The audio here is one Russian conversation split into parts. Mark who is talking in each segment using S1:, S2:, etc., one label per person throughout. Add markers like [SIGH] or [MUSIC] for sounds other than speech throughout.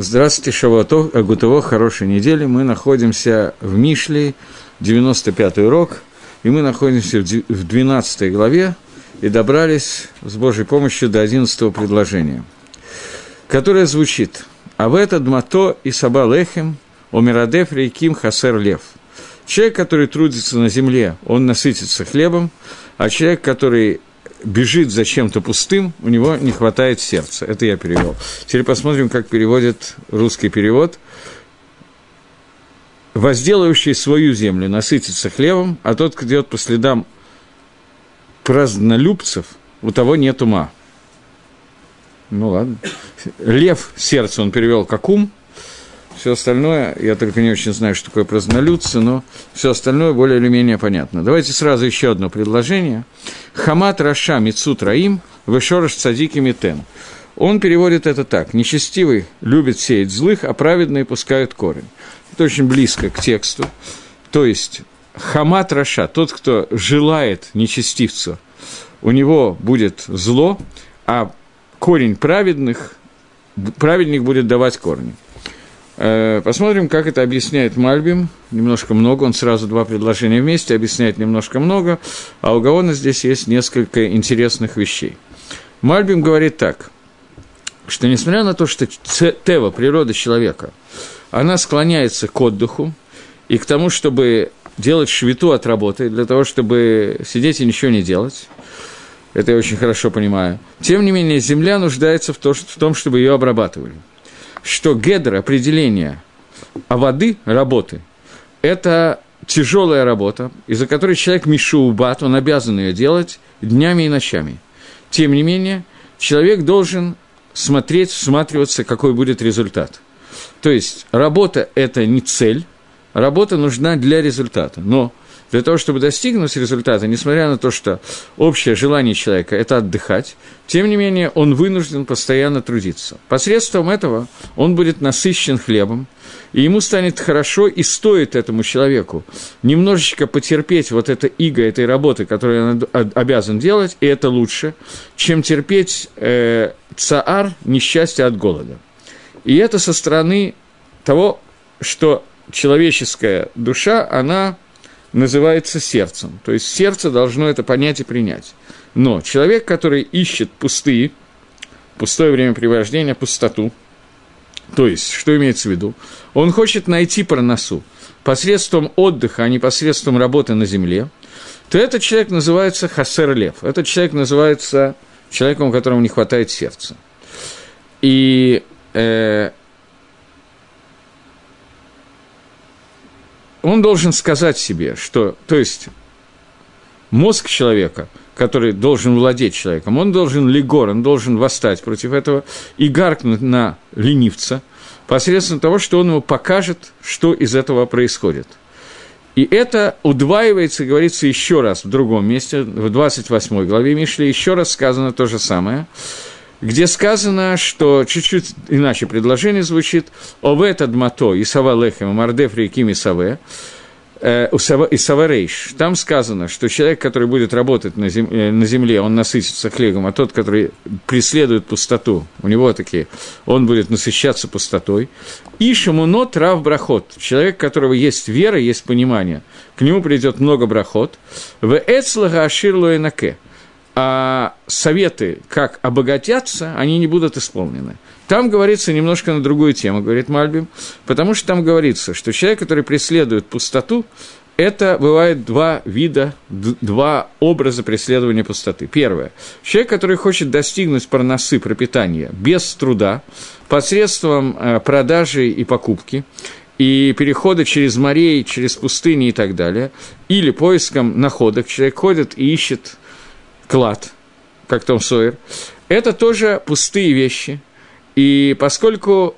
S1: Здравствуйте, Шавуатов, Агутово, хорошей недели. Мы находимся в Мишле, 95-й урок, и мы находимся в 12 главе и добрались с Божьей помощью до 11 предложения, которое звучит «А в этот мато и саба лехем, омирадев рейким хасер лев». Человек, который трудится на земле, он насытится хлебом, а человек, который бежит за чем-то пустым, у него не хватает сердца. Это я перевел. Теперь посмотрим, как переводит русский перевод. «Возделающий свою землю насытится хлебом, а тот, кто идет по следам празднолюбцев, у того нет ума». Ну ладно. Лев сердце он перевел как ум, все остальное, я только не очень знаю, что такое празднолюдцы, но все остальное более или менее понятно. Давайте сразу еще одно предложение. חמד רשע מצוד רעים, ושורש צדיקים יתן. Он переводит это так. Нечестивый любит сеять злых, а праведные пускают корень. Это очень близко к тексту. То есть, חמד רשע, тот, кто желает нечестивца, у него будет зло, а корень праведных, праведник будет давать корни. Э, посмотрим, как это объясняет Мальбим. Немножко много, он сразу два предложения вместе объясняет немножко много, а у Гаона здесь есть несколько интересных вещей. Мальбим говорит так, что несмотря на то, что тева, природа человека, она склоняется к отдыху и к тому, чтобы делать швиту от работы, для того, чтобы сидеть и ничего не делать, это я очень хорошо понимаю. Тем не менее, земля нуждается в том, чтобы ее обрабатывали что гедр, определение а воды, работы, это тяжелая работа, из-за которой человек мишубат, он обязан ее делать днями и ночами. Тем не менее, человек должен смотреть, всматриваться, какой будет результат. То есть работа – это не цель, работа нужна для результата. Но для того, чтобы достигнуть результата, несмотря на то, что общее желание человека – это отдыхать, тем не менее он вынужден постоянно трудиться. Посредством этого он будет насыщен хлебом, и ему станет хорошо, и стоит этому человеку немножечко потерпеть вот это иго этой работы, которую он обязан делать, и это лучше, чем терпеть э, цаар несчастье от голода. И это со стороны того, что человеческая душа, она называется сердцем. То есть сердце должно это понять и принять. Но человек, который ищет пустые, пустое времяпрепровождение, пустоту, то есть, что имеется в виду? Он хочет найти проносу посредством отдыха, а не посредством работы на земле, то этот человек называется хасер лев. Этот человек называется человеком, у которого не хватает сердца. И э, он должен сказать себе, что, то есть, мозг человека, который должен владеть человеком, он должен лигор, он должен восстать против этого и гаркнуть на ленивца посредством того, что он ему покажет, что из этого происходит. И это удваивается, говорится еще раз в другом месте, в 28 главе Мишли, еще раз сказано то же самое – где сказано, что чуть-чуть иначе предложение звучит «Овет адмато и сава лехем, мардеф саве», э, и Саварейш. Там сказано, что человек, который будет работать на земле, на земле, он насытится хлебом, а тот, который преследует пустоту, у него такие, он будет насыщаться пустотой. И шамуно трав брахот. Человек, у которого есть вера, есть понимание, к нему придет много брахот. В эцлага аширло и наке а советы, как обогатятся, они не будут исполнены. Там говорится немножко на другую тему, говорит Мальбим, потому что там говорится, что человек, который преследует пустоту, это бывает два вида, два образа преследования пустоты. Первое. Человек, который хочет достигнуть парносы пропитания без труда, посредством э, продажи и покупки, и перехода через морей, через пустыни и так далее, или поиском находок. Человек ходит и ищет клад, как Том Сойер, это тоже пустые вещи. И поскольку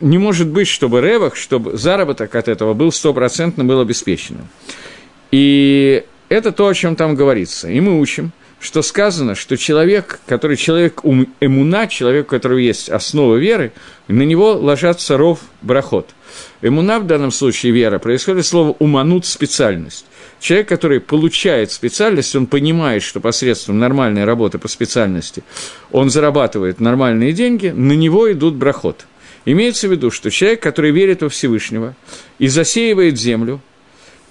S1: не может быть, чтобы ревах, чтобы заработок от этого был стопроцентно был обеспеченным. И это то, о чем там говорится. И мы учим, что сказано, что человек, который человек эмуна, человек, у которого есть основа веры, на него ложатся ров брахот. Эмуна в данном случае вера происходит слово уманут специальность. Человек, который получает специальность, он понимает, что посредством нормальной работы по специальности он зарабатывает нормальные деньги, на него идут брахот. Имеется в виду, что человек, который верит во Всевышнего и засеивает землю,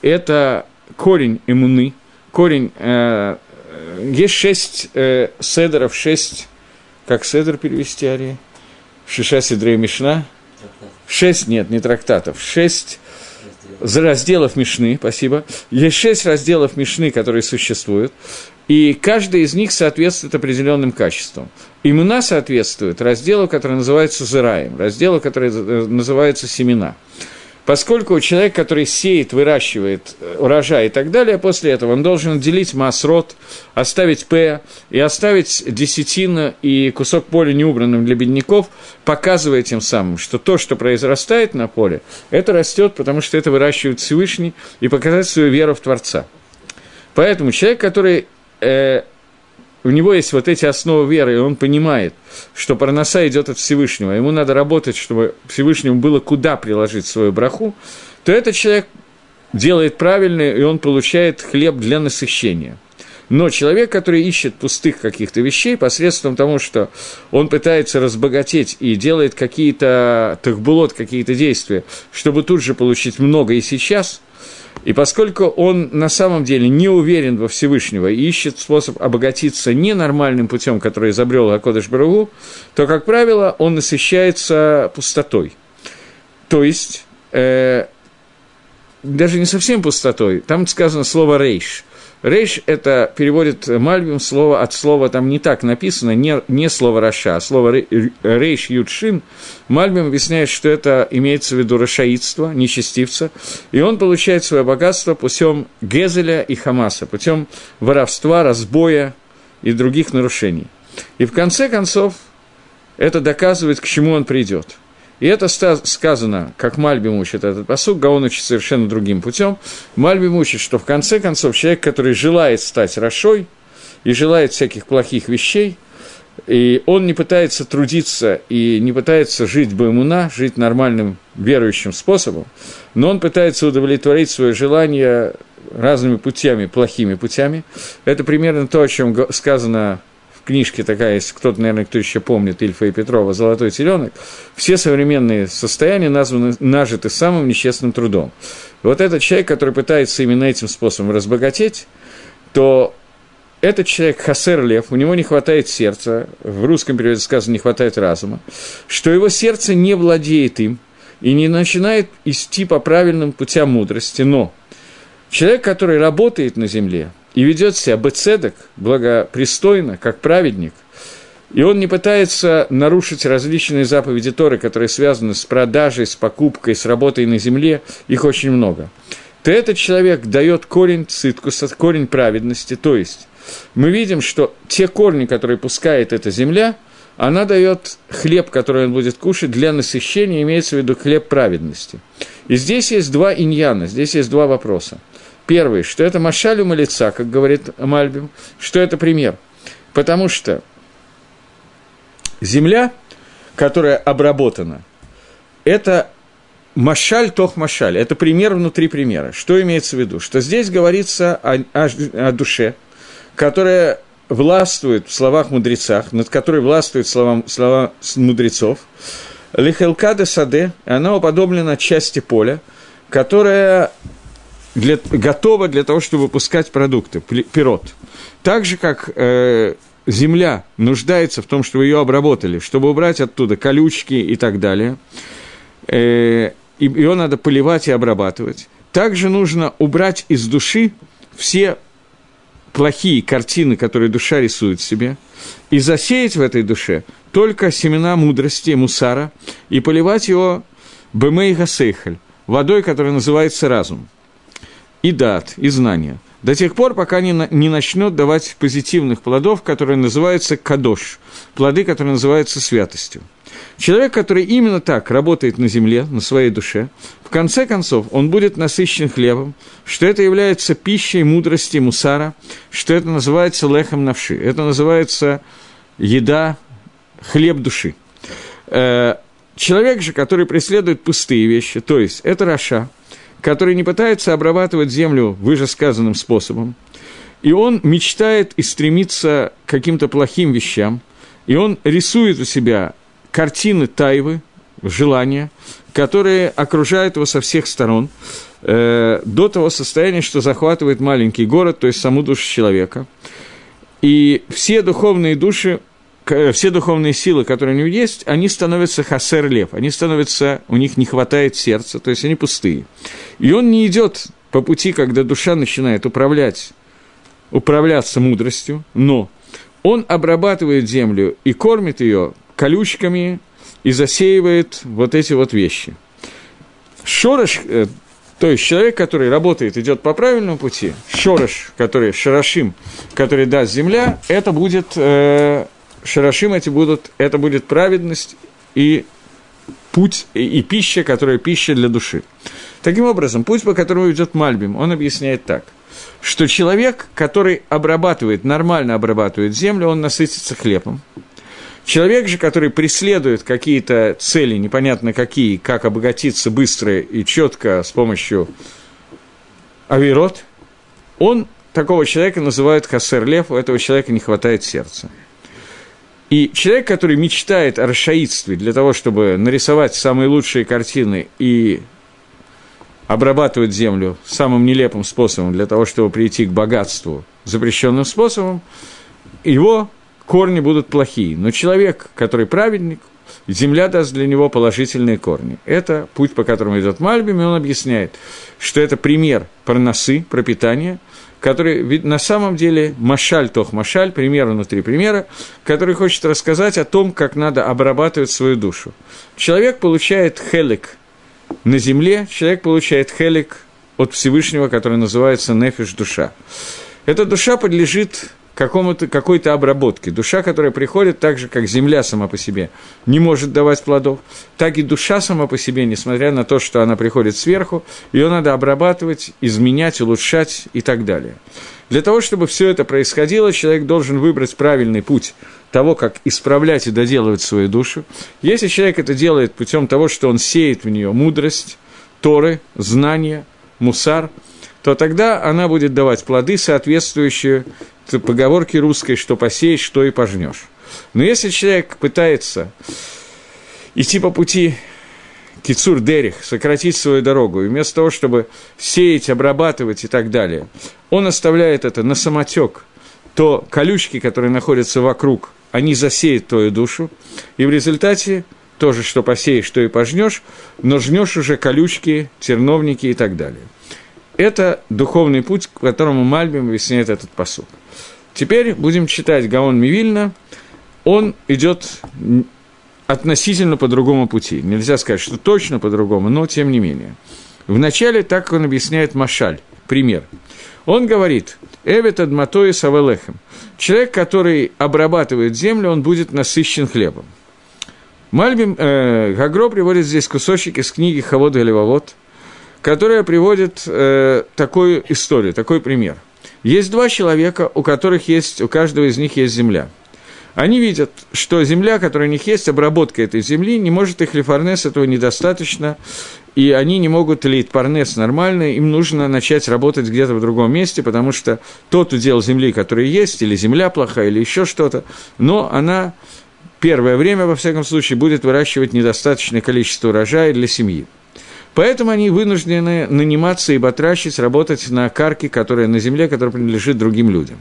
S1: это корень иммуны, корень... Э, есть шесть э, седеров, шесть... Как седер перевести, Ария? Шиша Сидрей Мишна? Шесть, нет, не трактатов, шесть разделов Мишны, спасибо. Есть шесть разделов Мишны, которые существуют, и каждый из них соответствует определенным качествам. Имена соответствуют разделу, который называется Зираем, разделу, который называется Семена. Поскольку человек, который сеет, выращивает э, урожай и так далее, после этого он должен отделить масрот, оставить П и оставить десятину и кусок поля неубранным для бедняков, показывая тем самым, что то, что произрастает на поле, это растет, потому что это выращивает Всевышний, и показать свою веру в Творца. Поэтому человек, который э, у него есть вот эти основы веры, и он понимает, что парноса идет от Всевышнего, ему надо работать, чтобы Всевышнему было куда приложить свою браху, то этот человек делает правильно, и он получает хлеб для насыщения. Но человек, который ищет пустых каких-то вещей посредством того, что он пытается разбогатеть и делает какие-то тахбулот, какие-то действия, чтобы тут же получить много. И сейчас – и поскольку он на самом деле не уверен во Всевышнего и ищет способ обогатиться ненормальным путем, который изобрел Акодыш Барагу, то, как правило, он насыщается пустотой. То есть, э, даже не совсем пустотой, там сказано слово «рейш», Рейш – это переводит Мальбим слово от слова, там не так написано, не, не слово «раша», а слово «рейш ютшин». Мальбим объясняет, что это имеется в виду рашаидство, нечестивца, и он получает свое богатство путем Гезеля и Хамаса, путем воровства, разбоя и других нарушений. И в конце концов это доказывает, к чему он придет – и это сказано, как Мальбим учит этот посуд, Гаон учит совершенно другим путем. Мальбим учит, что в конце концов человек, который желает стать Рашой и желает всяких плохих вещей, и он не пытается трудиться и не пытается жить баймуна, жить нормальным верующим способом, но он пытается удовлетворить свое желание разными путями, плохими путями. Это примерно то, о чем сказано книжке такая есть, кто-то, наверное, кто еще помнит, Ильфа и Петрова «Золотой теленок», все современные состояния названы, нажиты самым нечестным трудом. вот этот человек, который пытается именно этим способом разбогатеть, то этот человек хасер лев, у него не хватает сердца, в русском переводе сказано, не хватает разума, что его сердце не владеет им и не начинает идти по правильным путям мудрости, но человек, который работает на земле, и ведет себя бецедок, благопристойно, как праведник, и он не пытается нарушить различные заповеди Торы, которые связаны с продажей, с покупкой, с работой на земле, их очень много, то этот человек дает корень циткуса, корень праведности, то есть мы видим, что те корни, которые пускает эта земля, она дает хлеб, который он будет кушать для насыщения, имеется в виду хлеб праведности. И здесь есть два иньяна, здесь есть два вопроса. Первый, что это машалю лица, как говорит Мальбим, что это пример. Потому что земля, которая обработана, это машаль тох машаль, это пример внутри примера. Что имеется в виду? Что здесь говорится о, о, о душе, которая властвует в словах мудрецах, над которой властвует слова, слова мудрецов, лихелкаде саде, она уподоблена части поля, которая для, готова для того, чтобы выпускать продукты, пирот. Так же, как э, земля нуждается в том, чтобы ее обработали, чтобы убрать оттуда колючки и так далее, э, ее надо поливать и обрабатывать. Также нужно убрать из души все плохие картины, которые душа рисует себе, и засеять в этой душе только семена мудрости, мусара, и поливать его бемей гасейхаль, водой, которая называется разум и дат, и знания, до тех пор, пока не, не начнет давать позитивных плодов, которые называются кадош, плоды, которые называются святостью. Человек, который именно так работает на земле, на своей душе, в конце концов, он будет насыщен хлебом, что это является пищей мудрости мусара, что это называется лехом навши, это называется еда, хлеб души. Э, человек же, который преследует пустые вещи, то есть это Раша – который не пытается обрабатывать землю выжесказанным способом, и он мечтает и стремится к каким-то плохим вещам, и он рисует у себя картины тайвы, желания, которые окружают его со всех сторон, э, до того состояния, что захватывает маленький город, то есть саму душу человека. И все духовные души, все духовные силы, которые у него есть, они становятся хасер лев, они становятся, у них не хватает сердца, то есть они пустые. И он не идет по пути, когда душа начинает управлять, управляться мудростью, но он обрабатывает землю и кормит ее колючками и засеивает вот эти вот вещи. Шорош, э, то есть человек, который работает, идет по правильному пути, шорош, который шарашим, который даст земля, это будет, э, шарашим эти будут, это будет праведность и путь и, пища, которая пища для души. Таким образом, путь, по которому идет Мальбим, он объясняет так, что человек, который обрабатывает, нормально обрабатывает землю, он насытится хлебом. Человек же, который преследует какие-то цели, непонятно какие, как обогатиться быстро и четко с помощью авирот, он такого человека называют хасер лев, у этого человека не хватает сердца. И человек, который мечтает о расшаидстве для того, чтобы нарисовать самые лучшие картины и обрабатывать землю самым нелепым способом для того, чтобы прийти к богатству запрещенным способом, его корни будут плохие. Но человек, который праведник, земля даст для него положительные корни. Это путь, по которому идет Мальбим, и он объясняет, что это пример парносы, пропитания, который на самом деле Машаль Тох Машаль, пример внутри примера, который хочет рассказать о том, как надо обрабатывать свою душу. Человек получает хелик на земле, человек получает хелик от Всевышнего, который называется нефиш душа. Эта душа подлежит какому-то, какой-то обработке. Душа, которая приходит так же, как земля сама по себе, не может давать плодов, так и душа сама по себе, несмотря на то, что она приходит сверху, ее надо обрабатывать, изменять, улучшать и так далее. Для того, чтобы все это происходило, человек должен выбрать правильный путь того, как исправлять и доделывать свою душу. Если человек это делает путем того, что он сеет в нее мудрость, торы, знания, мусар, то тогда она будет давать плоды, соответствующие поговорке русской, что посеешь, что и пожнешь. Но если человек пытается идти по пути кицур дерих, сократить свою дорогу, и вместо того, чтобы сеять, обрабатывать и так далее, он оставляет это на самотек, то колючки, которые находятся вокруг, они засеют твою душу, и в результате тоже, что посеешь, что и пожнешь, но жнешь уже колючки, терновники и так далее. Это духовный путь, к которому Мальбим объясняет этот посуд. Теперь будем читать Гаон Мивильна. Он идет относительно по другому пути. Нельзя сказать, что точно по-другому, но тем не менее. Вначале так он объясняет Машаль, пример. Он говорит, Эвет Адматои Савелехем. Человек, который обрабатывает землю, он будет насыщен хлебом. Мальбим, э, Гагро приводит здесь кусочек из книги Хавод Галивавод, которая приводит э, такую историю, такой пример. Есть два человека, у которых есть, у каждого из них есть земля. Они видят, что земля, которая у них есть, обработка этой земли, не может их лифарнес, этого недостаточно, и они не могут лить парнес нормально, им нужно начать работать где-то в другом месте, потому что тот удел земли, который есть, или земля плохая, или еще что-то, но она первое время, во всяком случае, будет выращивать недостаточное количество урожая для семьи. Поэтому они вынуждены наниматься и батрачить, работать на карке, которая на земле, которая принадлежит другим людям.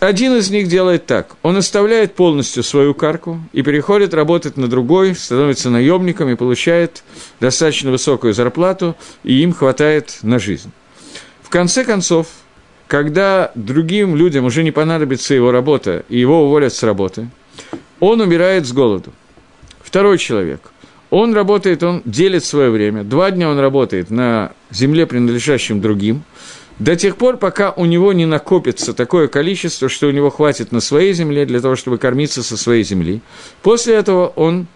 S1: Один из них делает так. Он оставляет полностью свою карку и переходит работать на другой, становится наемником и получает достаточно высокую зарплату, и им хватает на жизнь. В конце концов, когда другим людям уже не понадобится его работа, и его уволят с работы, он умирает с голоду. Второй человек – он работает, он делит свое время. Два дня он работает на земле, принадлежащем другим, до тех пор, пока у него не накопится такое количество, что у него хватит на своей земле для того, чтобы кормиться со своей земли. После этого он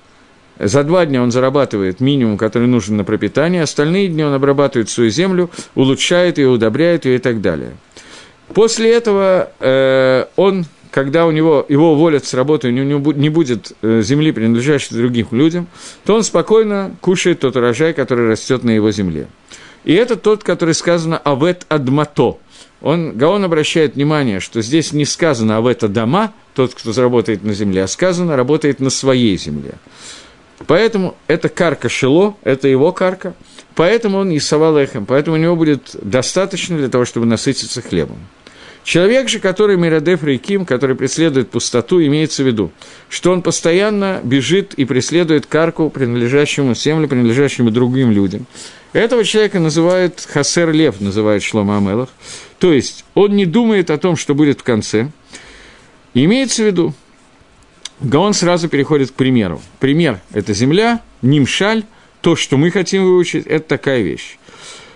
S1: за два дня он зарабатывает минимум, который нужен на пропитание, остальные дни он обрабатывает свою землю, улучшает ее, удобряет ее и так далее. После этого э, он когда у него, его уволят с работы, у него не будет э, земли, принадлежащей другим людям, то он спокойно кушает тот урожай, который растет на его земле. И это тот, который сказано «авет адмато». Он, Гаон обращает внимание, что здесь не сказано «авет дома, тот, кто заработает на земле, а сказано «работает на своей земле». Поэтому это карка Шило, это его карка, поэтому он Исавал Эхем, поэтому у него будет достаточно для того, чтобы насытиться хлебом. Человек же, который Мирадеф Рейким, который преследует пустоту, имеется в виду, что он постоянно бежит и преследует карку, принадлежащему земле, принадлежащему другим людям. Этого человека называют Хасер Лев, называют Шлома Амелах. То есть он не думает о том, что будет в конце. имеется в виду, Гаон сразу переходит к примеру. Пример – это земля, нимшаль, то, что мы хотим выучить, это такая вещь.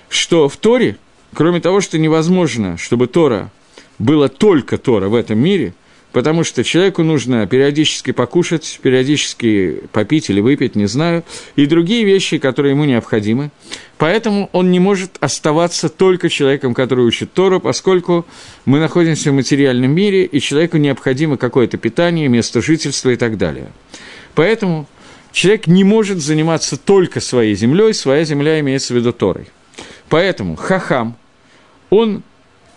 S1: Что в Торе, кроме того, что невозможно, чтобы Тора было только Тора в этом мире, потому что человеку нужно периодически покушать, периодически попить или выпить, не знаю, и другие вещи, которые ему необходимы. Поэтому он не может оставаться только человеком, который учит Тору, поскольку мы находимся в материальном мире, и человеку необходимо какое-то питание, место жительства и так далее. Поэтому человек не может заниматься только своей землей, своя земля имеется в виду Торой. Поэтому хахам, он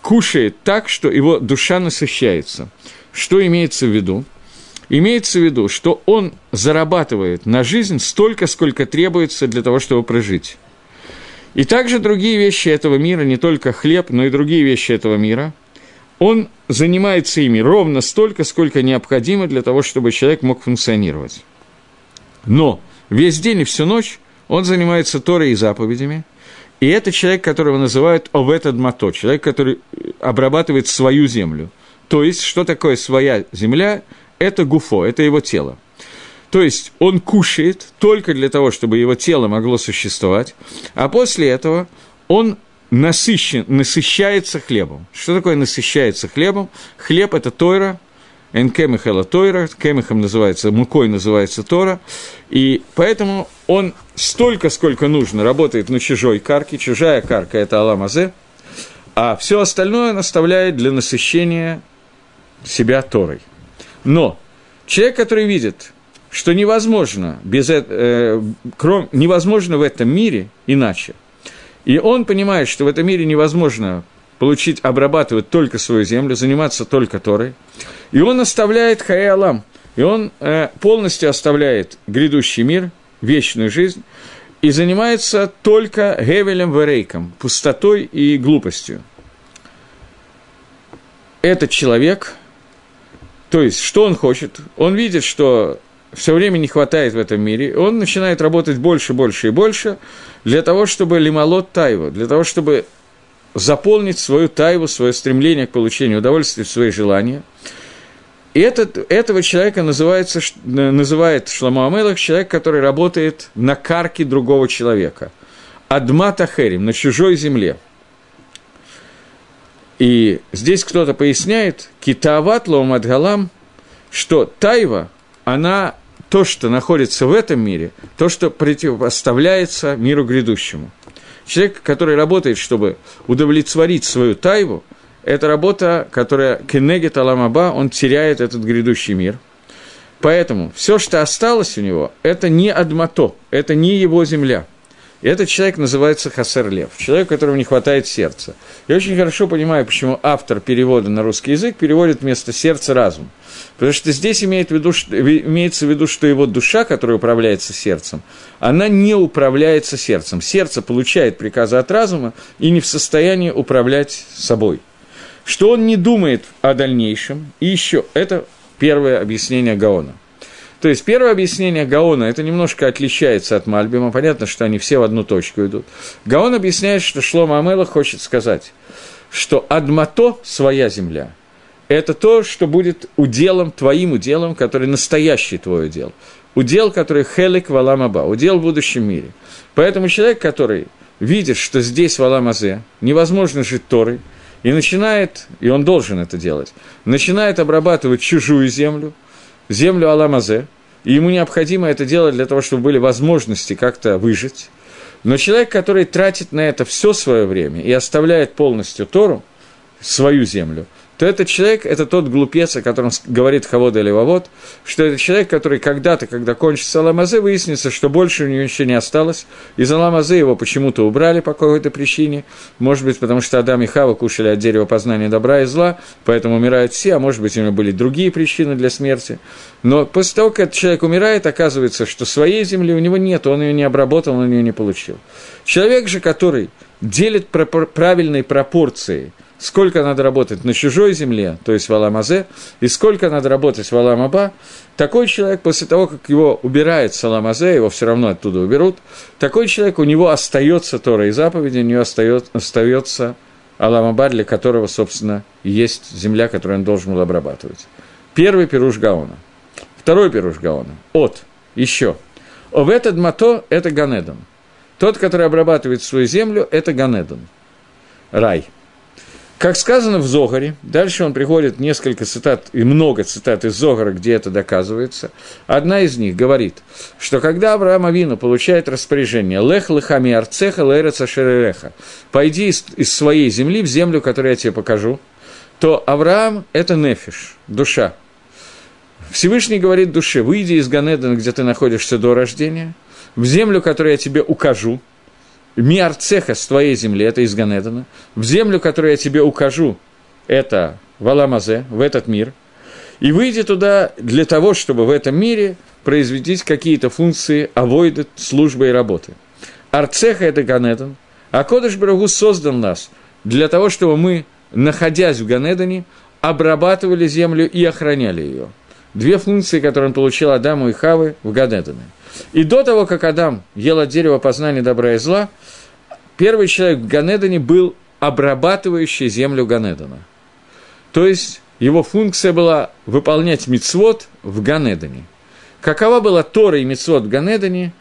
S1: кушает так, что его душа насыщается. Что имеется в виду? Имеется в виду, что он зарабатывает на жизнь столько, сколько требуется для того, чтобы прожить. И также другие вещи этого мира, не только хлеб, но и другие вещи этого мира, он занимается ими ровно столько, сколько необходимо для того, чтобы человек мог функционировать. Но весь день и всю ночь он занимается Торой и заповедями – и это человек, которого называют Овет человек, который обрабатывает свою землю. То есть, что такое своя земля? Это гуфо, это его тело. То есть, он кушает только для того, чтобы его тело могло существовать, а после этого он насыщен, насыщается хлебом. Что такое насыщается хлебом? Хлеб – это тойра, Энкемихела Тойра, кемихом называется, мукой называется Тора, и поэтому он столько, сколько нужно, работает на чужой карке, чужая карка – это Аламазе, а все остальное он оставляет для насыщения себя Торой. Но человек, который видит, что невозможно, без, э, кром, невозможно в этом мире иначе, и он понимает, что в этом мире невозможно получить, обрабатывать только свою землю, заниматься только Торой. И он оставляет Хай Алам, и он э, полностью оставляет грядущий мир, вечную жизнь, и занимается только Гевелем Верейком, пустотой и глупостью. Этот человек, то есть, что он хочет? Он видит, что все время не хватает в этом мире, он начинает работать больше, больше и больше для того, чтобы лимолот тайву, для того, чтобы заполнить свою тайву, свое стремление к получению удовольствия, свои желания. Этот, этого человека называется, называет Шламу Амелах человек, который работает на карке другого человека. Адмата Херим, на чужой земле. И здесь кто-то поясняет, Китаават Лоумадгалам, что тайва, она то, что находится в этом мире, то, что противопоставляется миру грядущему – Человек, который работает, чтобы удовлетворить свою тайву, это работа, которая кенегет аламаба, он теряет этот грядущий мир. Поэтому все, что осталось у него, это не адмато, это не его земля – и этот человек называется Хасер Лев, человек, которому не хватает сердца. Я очень хорошо понимаю, почему автор перевода на русский язык переводит вместо сердца разум. Потому что здесь имеет в виду, что, имеется в виду, что его душа, которая управляется сердцем, она не управляется сердцем. Сердце получает приказы от разума и не в состоянии управлять собой. Что он не думает о дальнейшем. И еще, это первое объяснение Гаона – то есть первое объяснение Гаона, это немножко отличается от Мальбима, понятно, что они все в одну точку идут. Гаон объясняет, что Шлома Амела хочет сказать, что Адмато – своя земля. Это то, что будет уделом, твоим уделом, который настоящий твой удел. Удел, который хелик валамаба, удел в будущем мире. Поэтому человек, который видит, что здесь в Аламазе невозможно жить Торой, и начинает, и он должен это делать, начинает обрабатывать чужую землю – землю Аламазе, и ему необходимо это делать для того, чтобы были возможности как-то выжить. Но человек, который тратит на это все свое время и оставляет полностью Тору, свою землю, то этот человек – это тот глупец, о котором говорит Хавод или Вавод, что это человек, который когда-то, когда кончится Аламазе, выяснится, что больше у него ничего не осталось. Из Аламазе его почему-то убрали по какой-то причине. Может быть, потому что Адам и Хава кушали от дерева познания добра и зла, поэтому умирают все, а может быть, у него были другие причины для смерти. Но после того, как этот человек умирает, оказывается, что своей земли у него нет, он ее не обработал, он ее не получил. Человек же, который делит правильные пропорции – сколько надо работать на чужой земле, то есть в Аламазе, и сколько надо работать в Аламаба, такой человек, после того, как его убирает с Аламазе, его все равно оттуда уберут, такой человек, у него остается Тора и заповеди, у него остается, остается Аламаба, для которого, собственно, есть земля, которую он должен был обрабатывать. Первый пируш Гаона. Второй пируш Гаона. От. Еще. Ов этот мато – это Ганедон. Тот, который обрабатывает свою землю, это Ганедон. Рай – как сказано в Зогаре, дальше он приходит несколько цитат и много цитат из Зогара, где это доказывается. Одна из них говорит, что когда Авраам Авину получает распоряжение «Лех лехами арцеха лереца шеререха» «Пойди из, из своей земли в землю, которую я тебе покажу», то Авраам – это нефиш, душа. Всевышний говорит душе «Выйди из Ганедана, где ты находишься до рождения, в землю, которую я тебе укажу», Миарцеха с твоей земли, это из Ганедана, в землю, которую я тебе укажу, это Валамазе, в этот мир, и выйди туда для того, чтобы в этом мире произвести какие-то функции авойды, службы и работы. Арцеха – это Ганедан, а Кодыш Брагу создал нас для того, чтобы мы, находясь в Ганедане, обрабатывали землю и охраняли ее. Две функции, которые он получил Адаму и Хавы в Ганедане. И до того, как Адам ел от дерева познания добра и зла, первый человек в Ганедане был обрабатывающий землю Ганедана. То есть его функция была выполнять мицвод в Ганедане. Какова была Тора и мицвод в Ганедане?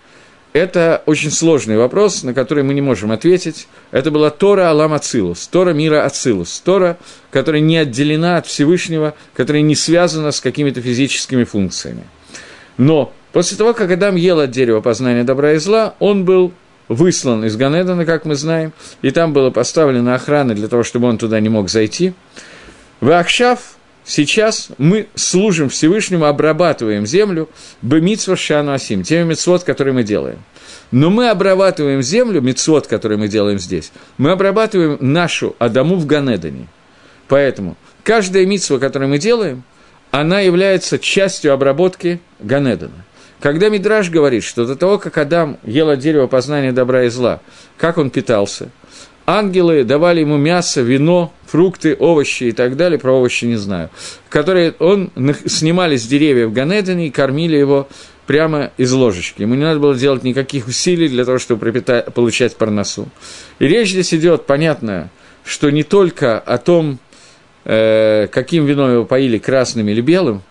S1: Это очень сложный вопрос, на который мы не можем ответить. Это была Тора Алам Ацилус, Тора мира Ацилус, Тора, которая не отделена от Всевышнего, которая не связана с какими-то физическими функциями. Но После того, как Адам ел от дерева познания добра и зла, он был выслан из Ганедана, как мы знаем, и там была поставлена охрана для того, чтобы он туда не мог зайти. В Ахшав сейчас мы служим Всевышнему, обрабатываем землю бемитсва шану асим, теми митцвот, которые мы делаем. Но мы обрабатываем землю, митцвот, который мы делаем здесь, мы обрабатываем нашу Адаму в Ганедане. Поэтому каждая митцва, которую мы делаем, она является частью обработки Ганедана. Когда Мидраж говорит, что до того, как Адам ел от дерева познания добра и зла, как он питался, ангелы давали ему мясо, вино, фрукты, овощи и так далее, про овощи не знаю, которые он снимали с деревьев Ганедане и кормили его прямо из ложечки. Ему не надо было делать никаких усилий для того, чтобы пропитать, получать парносу. И речь здесь идет, понятно, что не только о том, э, каким вином его поили, красным или белым,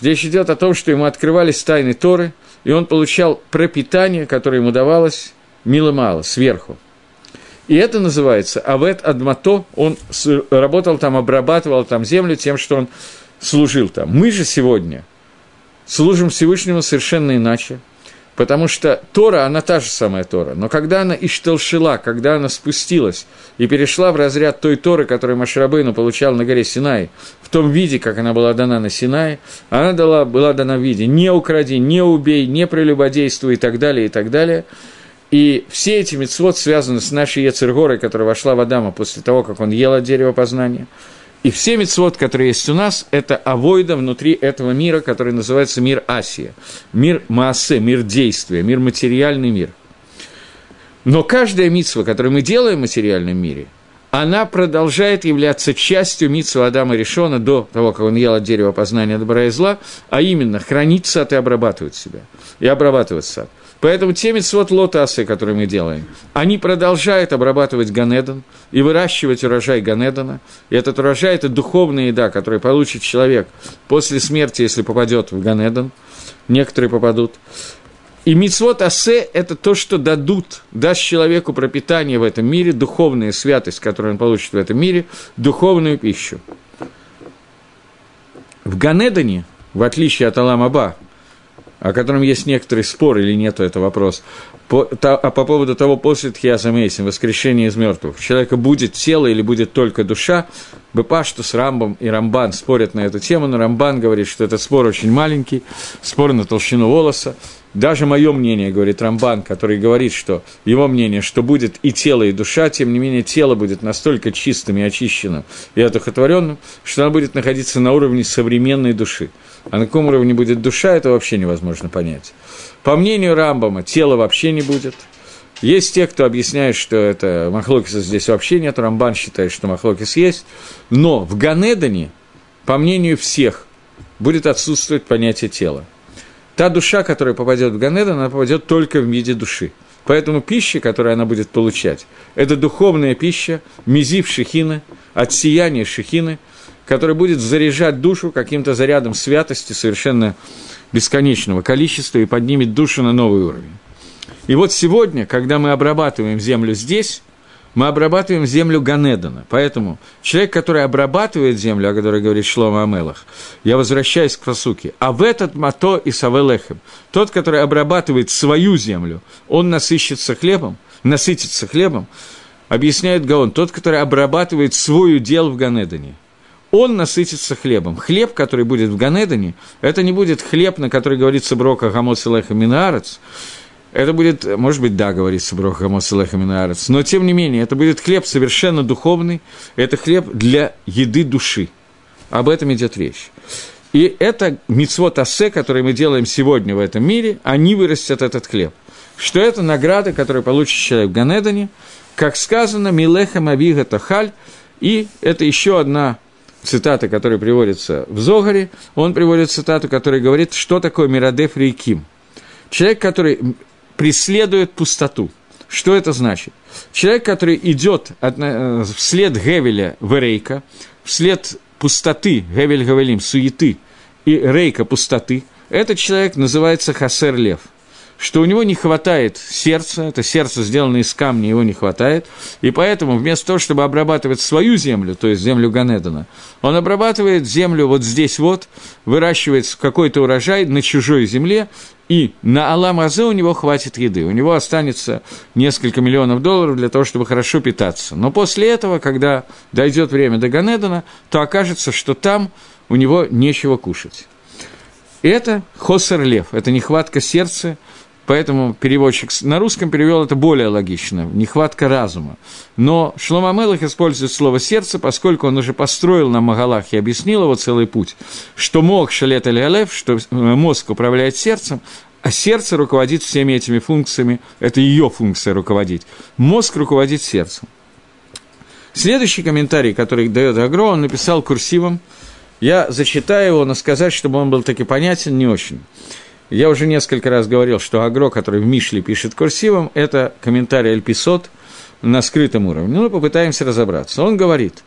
S1: Речь идет о том, что ему открывались тайны Торы, и он получал пропитание, которое ему давалось мило-мало, сверху. И это называется Авет Адмато, он работал там, обрабатывал там землю тем, что он служил там. Мы же сегодня служим Всевышнему совершенно иначе – Потому что Тора, она та же самая Тора, но когда она иштелшила, когда она спустилась и перешла в разряд той Торы, которую Машрабейну получал на горе Синай, в том виде, как она была дана на Синае, она дала, была дана в виде «не укради», «не убей», «не прелюбодействуй» и так далее, и так далее. И все эти мецвод связаны с нашей Ецергорой, которая вошла в Адама после того, как он ел от дерева познания – и все мецвод, которые есть у нас, это авойда внутри этого мира, который называется мир Асия, мир Маасе, мир действия, мир материальный мир. Но каждая митсва, которую мы делаем в материальном мире, она продолжает являться частью митсва Адама Решона до того, как он ел от дерева познания добра и зла, а именно хранить сад и обрабатывать себя, и обрабатывать сад – Поэтому те митцвот лотасы, которые мы делаем, они продолжают обрабатывать Ганедан и выращивать урожай Ганедана. И этот урожай – это духовная еда, которую получит человек после смерти, если попадет в Ганедан. Некоторые попадут. И мицвод асе – это то, что дадут, даст человеку пропитание в этом мире, духовная святость, которую он получит в этом мире, духовную пищу. В Ганедане, в отличие от Аламаба, о котором есть некоторый спор или нет, это вопрос, по, та, а по поводу того, после Тхиаса Мейсим, воскрешения из мертвых, человека будет тело или будет только душа, что с Рамбом и Рамбан спорят на эту тему, но Рамбан говорит, что этот спор очень маленький, спор на толщину волоса. Даже мое мнение, говорит Рамбан, который говорит, что его мнение, что будет и тело, и душа, тем не менее тело будет настолько чистым и очищенным и одухотворенным, что оно будет находиться на уровне современной души. А на каком уровне будет душа, это вообще невозможно понять. По мнению Рамбама, тела вообще не будет. Есть те, кто объясняет, что это Махлокиса здесь вообще нет, Рамбан считает, что Махлокис есть. Но в Ганедане, по мнению всех, будет отсутствовать понятие тела. Та душа, которая попадет в Ганедан, она попадет только в виде души. Поэтому пища, которую она будет получать, это духовная пища, мизив шехины, от сияния шехины, которая будет заряжать душу каким-то зарядом святости совершенно бесконечного количества и поднимет душу на новый уровень. И вот сегодня, когда мы обрабатываем землю здесь, мы обрабатываем землю Ганедана. Поэтому человек, который обрабатывает землю, о которой говорит Шлома Амелах, я возвращаюсь к посуке, а в этот мато и савелехем, тот, который обрабатывает свою землю, он насыщется хлебом, насытится хлебом, объясняет Гаон, тот, который обрабатывает свой удел в Ганедане – он насытится хлебом. Хлеб, который будет в Ганедане, это не будет хлеб, на который говорится Брока Гамос Леха Минаарец. Это будет, может быть, да, говорится Брока Гамос Леха Минаарец, но тем не менее, это будет хлеб совершенно духовный, это хлеб для еды души. Об этом идет речь. И это мицвод асе, который мы делаем сегодня в этом мире, они вырастят этот хлеб. Что это награда, которую получит человек в Ганедане, как сказано, Милехам Авига Тахаль, и это еще одна цитата, которая приводится в Зогаре, он приводит цитату, которая говорит, что такое Мирадеф Рейким. Человек, который преследует пустоту. Что это значит? Человек, который идет от, э, вслед Гевеля в Рейка, вслед пустоты, Гевель Гавелим, суеты, и Рейка пустоты, этот человек называется Хасер Лев – что у него не хватает сердца, это сердце сделано из камня, его не хватает, и поэтому вместо того, чтобы обрабатывать свою землю, то есть землю Ганедана, он обрабатывает землю вот здесь вот, выращивает какой-то урожай на чужой земле, и на Алам Азе у него хватит еды, у него останется несколько миллионов долларов для того, чтобы хорошо питаться. Но после этого, когда дойдет время до Ганедана, то окажется, что там у него нечего кушать. Это хосер лев, это нехватка сердца, Поэтому переводчик на русском перевел это более логично, нехватка разума. Но Шлома Мелах использует слово «сердце», поскольку он уже построил на Магалах и объяснил его целый путь, что мог шалет аль что э, мозг управляет сердцем, а сердце руководит всеми этими функциями, это ее функция руководить. Мозг руководит сердцем. Следующий комментарий, который дает Агро, он написал курсивом. Я зачитаю его, но сказать, чтобы он был таки понятен, не очень. Я уже несколько раз говорил, что Агро, который в Мишле пишет курсивом, это комментарий Эльписот на скрытом уровне. Ну, попытаемся разобраться. Он говорит,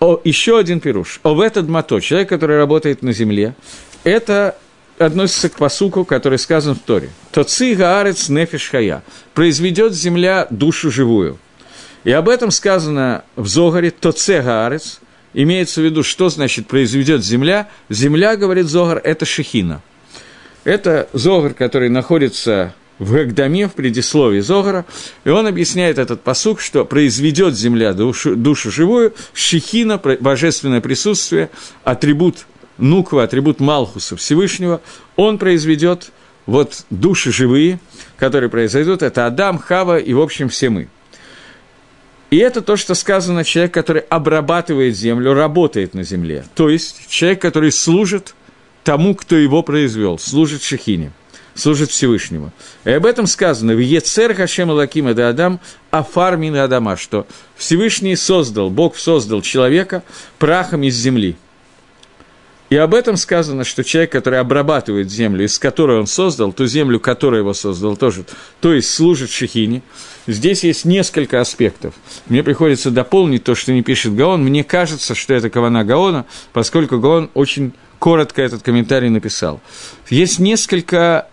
S1: о, еще один пируш. О, в этот мото, человек, который работает на земле, это относится к посуку, который сказан в Торе. Тоци гаарец нефиш хая. Произведет земля душу живую. И об этом сказано в Зогаре Тоце гаарец. Имеется в виду, что значит произведет земля. Земля, говорит Зогар, это шехина – это Зогар, который находится в Гагдаме, в предисловии Зогара, и он объясняет этот посук, что произведет земля душу, душу живую, шихина, божественное присутствие, атрибут Нуква, атрибут Малхуса Всевышнего, он произведет вот души живые, которые произойдут, это Адам, Хава и, в общем, все мы. И это то, что сказано человек, который обрабатывает землю, работает на земле. То есть человек, который служит тому, кто его произвел, служит Шехине, служит Всевышнему. И об этом сказано в Ецер Хашем Лакима да Адам Афармин Адама, что Всевышний создал, Бог создал человека прахом из земли. И об этом сказано, что человек, который обрабатывает землю, из которой он создал, ту землю, которую его создал, тоже, то есть служит Шехине. Здесь есть несколько аспектов. Мне приходится дополнить то, что не пишет Гаон. Мне кажется, что это Кавана Гаона, поскольку Гаон очень коротко этот комментарий написал. Есть несколько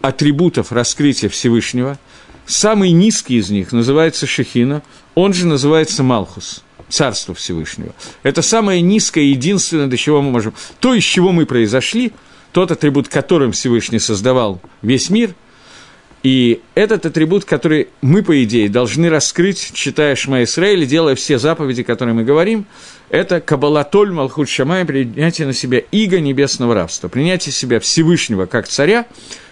S1: атрибутов раскрытия Всевышнего. Самый низкий из них называется Шехина, он же называется Малхус, Царство Всевышнего. Это самое низкое, единственное, до чего мы можем... То, из чего мы произошли, тот атрибут, которым Всевышний создавал весь мир, и этот атрибут, который мы, по идее, должны раскрыть, читая Шма Исраиль, делая все заповеди, которые мы говорим, это Кабалатоль Малхут Шамай, принятие на себя иго небесного рабства, принятие себя Всевышнего как царя,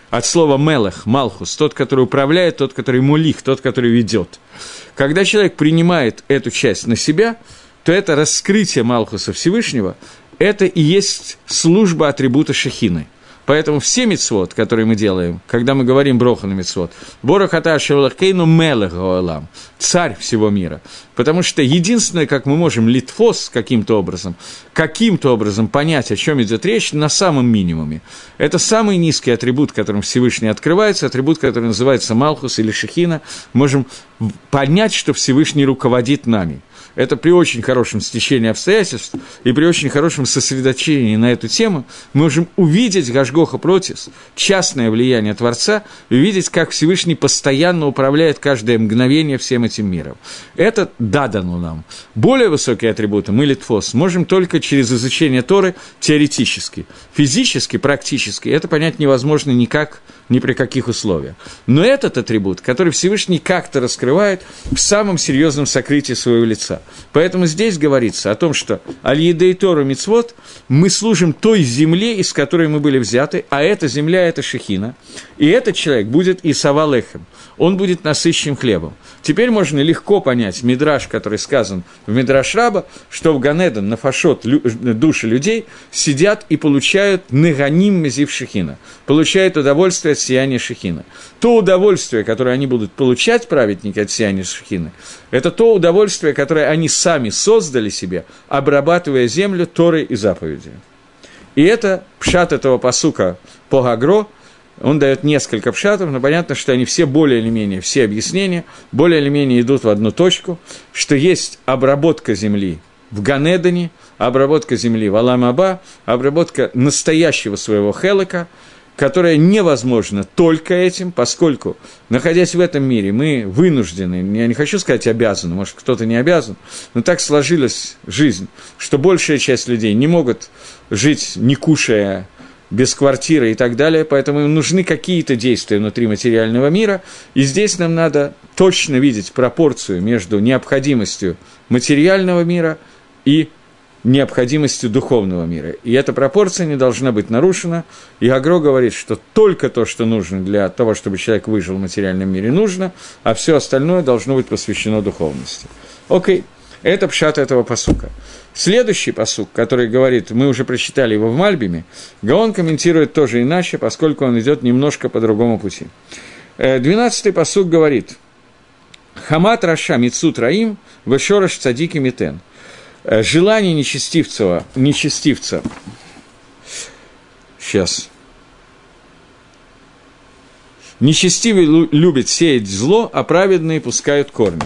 S1: от слова «мелех», «малхус», тот, который управляет, тот, который мулих, тот, который ведет. Когда человек принимает эту часть на себя, то это раскрытие Малхуса Всевышнего, это и есть служба атрибута Шахины. Поэтому все мецвод, которые мы делаем, когда мы говорим броха на мецвод, Борохата Шевлахкейну царь всего мира. Потому что единственное, как мы можем литфос каким-то образом, каким-то образом понять, о чем идет речь, на самом минимуме. Это самый низкий атрибут, которым Всевышний открывается, атрибут, который называется Малхус или Шехина. Можем понять, что Всевышний руководит нами – это при очень хорошем стечении обстоятельств и при очень хорошем сосредоточении на эту тему, мы можем увидеть Гашгоха Протис, частное влияние Творца, увидеть, как Всевышний постоянно управляет каждое мгновение всем этим миром. Это дадано нам. Более высокие атрибуты мы, Литфос, можем только через изучение Торы теоретически. Физически, практически это понять невозможно никак, ни при каких условиях. Но этот атрибут, который Всевышний как-то раскрывает в самом серьезном сокрытии своего лица. Поэтому здесь говорится о том, что Аль-Еда и Тору Мицвод мы служим той земле, из которой мы были взяты, а эта земля – это Шехина. И этот человек будет Исавалехем, он будет насыщен хлебом. Теперь можно легко понять Мидраш, который сказан в Мидраш Раба, что в Ганеден на фашот души людей сидят и получают неганим мезив Шехина, получают удовольствие от сияния Шехина. То удовольствие, которое они будут получать, праведники, от сияния Шехина, это то удовольствие, которое они сами создали себе, обрабатывая землю Торой и заповедью. И это пшат этого посука по Гагро – он дает несколько пшатов, но понятно, что они все более или менее, все объяснения более или менее идут в одну точку, что есть обработка земли в Ганедане, обработка земли в Аламаба, обработка настоящего своего хелека, которая невозможна только этим, поскольку, находясь в этом мире, мы вынуждены, я не хочу сказать обязаны, может, кто-то не обязан, но так сложилась жизнь, что большая часть людей не могут жить, не кушая без квартиры и так далее, поэтому им нужны какие-то действия внутри материального мира, и здесь нам надо точно видеть пропорцию между необходимостью материального мира и необходимостью духовного мира. И эта пропорция не должна быть нарушена. И Агро говорит, что только то, что нужно для того, чтобы человек выжил в материальном мире, нужно, а все остальное должно быть посвящено духовности. Окей, это пшат этого посука. Следующий посук, который говорит, мы уже прочитали его в Мальбиме, Гаон комментирует тоже иначе, поскольку он идет немножко по другому пути. Э, двенадцатый посук говорит, Хамат Раша Мицут Раим, Вешораш Цадики Митен. Э, желание нечестивца, нечестивца, сейчас, Нечестивый любит сеять зло, а праведные пускают корни.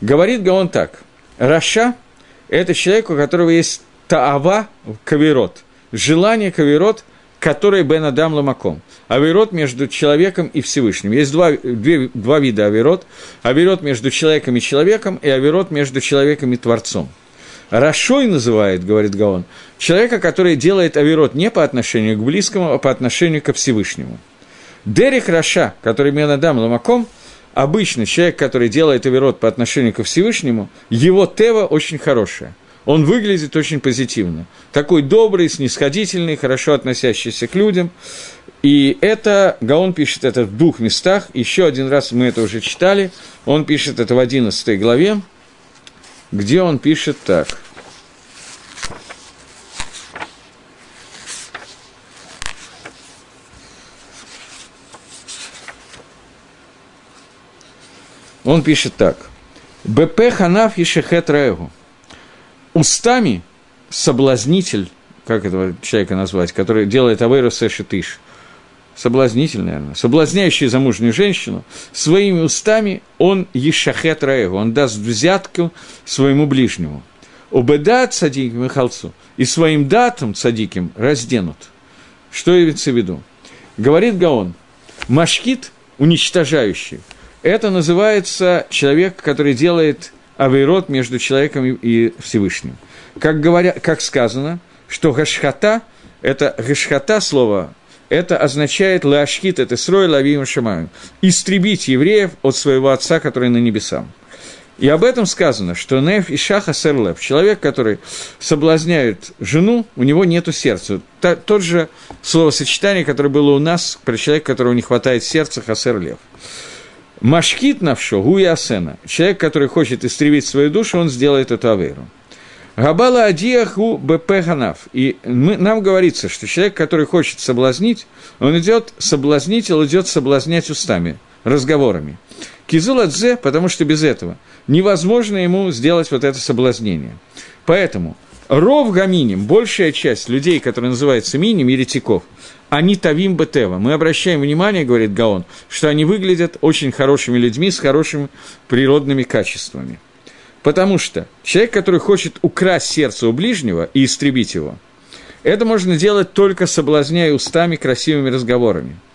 S1: Говорит Гаон так. Раша это человек, у которого есть таава каверот, желание каверот, который бен адам ламаком. Аверот между человеком и Всевышним. Есть два, две, два вида аверот. Аверот между человеком и человеком, и аверот между человеком и Творцом. Рашой называет, говорит Гаон, человека, который делает аверот не по отношению к близкому, а по отношению ко Всевышнему. Дерих Раша, который Менадам Ламаком – обычно человек, который делает оверот по отношению ко Всевышнему, его тева очень хорошая. Он выглядит очень позитивно. Такой добрый, снисходительный, хорошо относящийся к людям. И это, Гаон пишет это в двух местах. Еще один раз мы это уже читали. Он пишет это в 11 главе, где он пишет так – Он пишет так. БП ханаф ешехет раэгу. Устами соблазнитель, как этого человека назвать, который делает авейру сэшетыш, соблазнитель, наверное, соблазняющий замужнюю женщину, своими устами он ешахет раэгу, он даст взятку своему ближнему. Убеда цадиким и халцу, и своим датом цадиким разденут. Что имеется в виду? Говорит Гаон, машкит, уничтожающий, это называется человек, который делает авейрот между человеком и Всевышним. Как, говоря, как сказано, что гашхата это гешхата слово, это означает лашхит, это срой лавим шамаю, истребить евреев от своего отца, который на небесах. И об этом сказано, что Неф и Шаха Серлев, человек, который соблазняет жену, у него нету сердца. Та, тот же словосочетание, которое было у нас про человека, которого не хватает сердца, Хасер Лев. Машкит навшо, гуя асена. Человек, который хочет истребить свою душу, он сделает эту аверу. Габала адиаху бп. И мы, нам говорится, что человек, который хочет соблазнить, он идет, соблазнитель идет соблазнять устами, разговорами. Кизуладзе, потому что без этого невозможно ему сделать вот это соблазнение. Поэтому ров гаминим, большая часть людей, которые называются миним, еретиков, они тавим бетева. Мы обращаем внимание, говорит Гаон, что они выглядят очень хорошими людьми с хорошими природными качествами. Потому что человек, который хочет украсть сердце у ближнего и истребить его, это можно делать только соблазняя устами красивыми разговорами –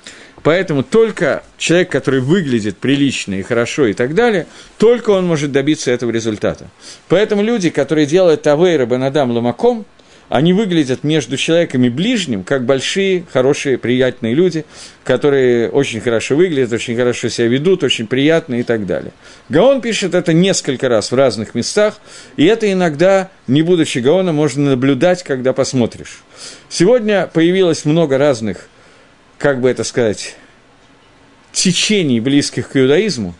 S1: Поэтому только человек, который выглядит прилично и хорошо и так далее, только он может добиться этого результата. Поэтому люди, которые делают Тавейра Бенадам Ламаком, они выглядят между человеками ближним, как большие, хорошие, приятные люди, которые очень хорошо выглядят, очень хорошо себя ведут, очень приятные и так далее. Гаон пишет это несколько раз в разных местах, и это иногда, не будучи Гаоном, можно наблюдать, когда посмотришь. Сегодня появилось много разных как бы это сказать, течений, близких к иудаизму,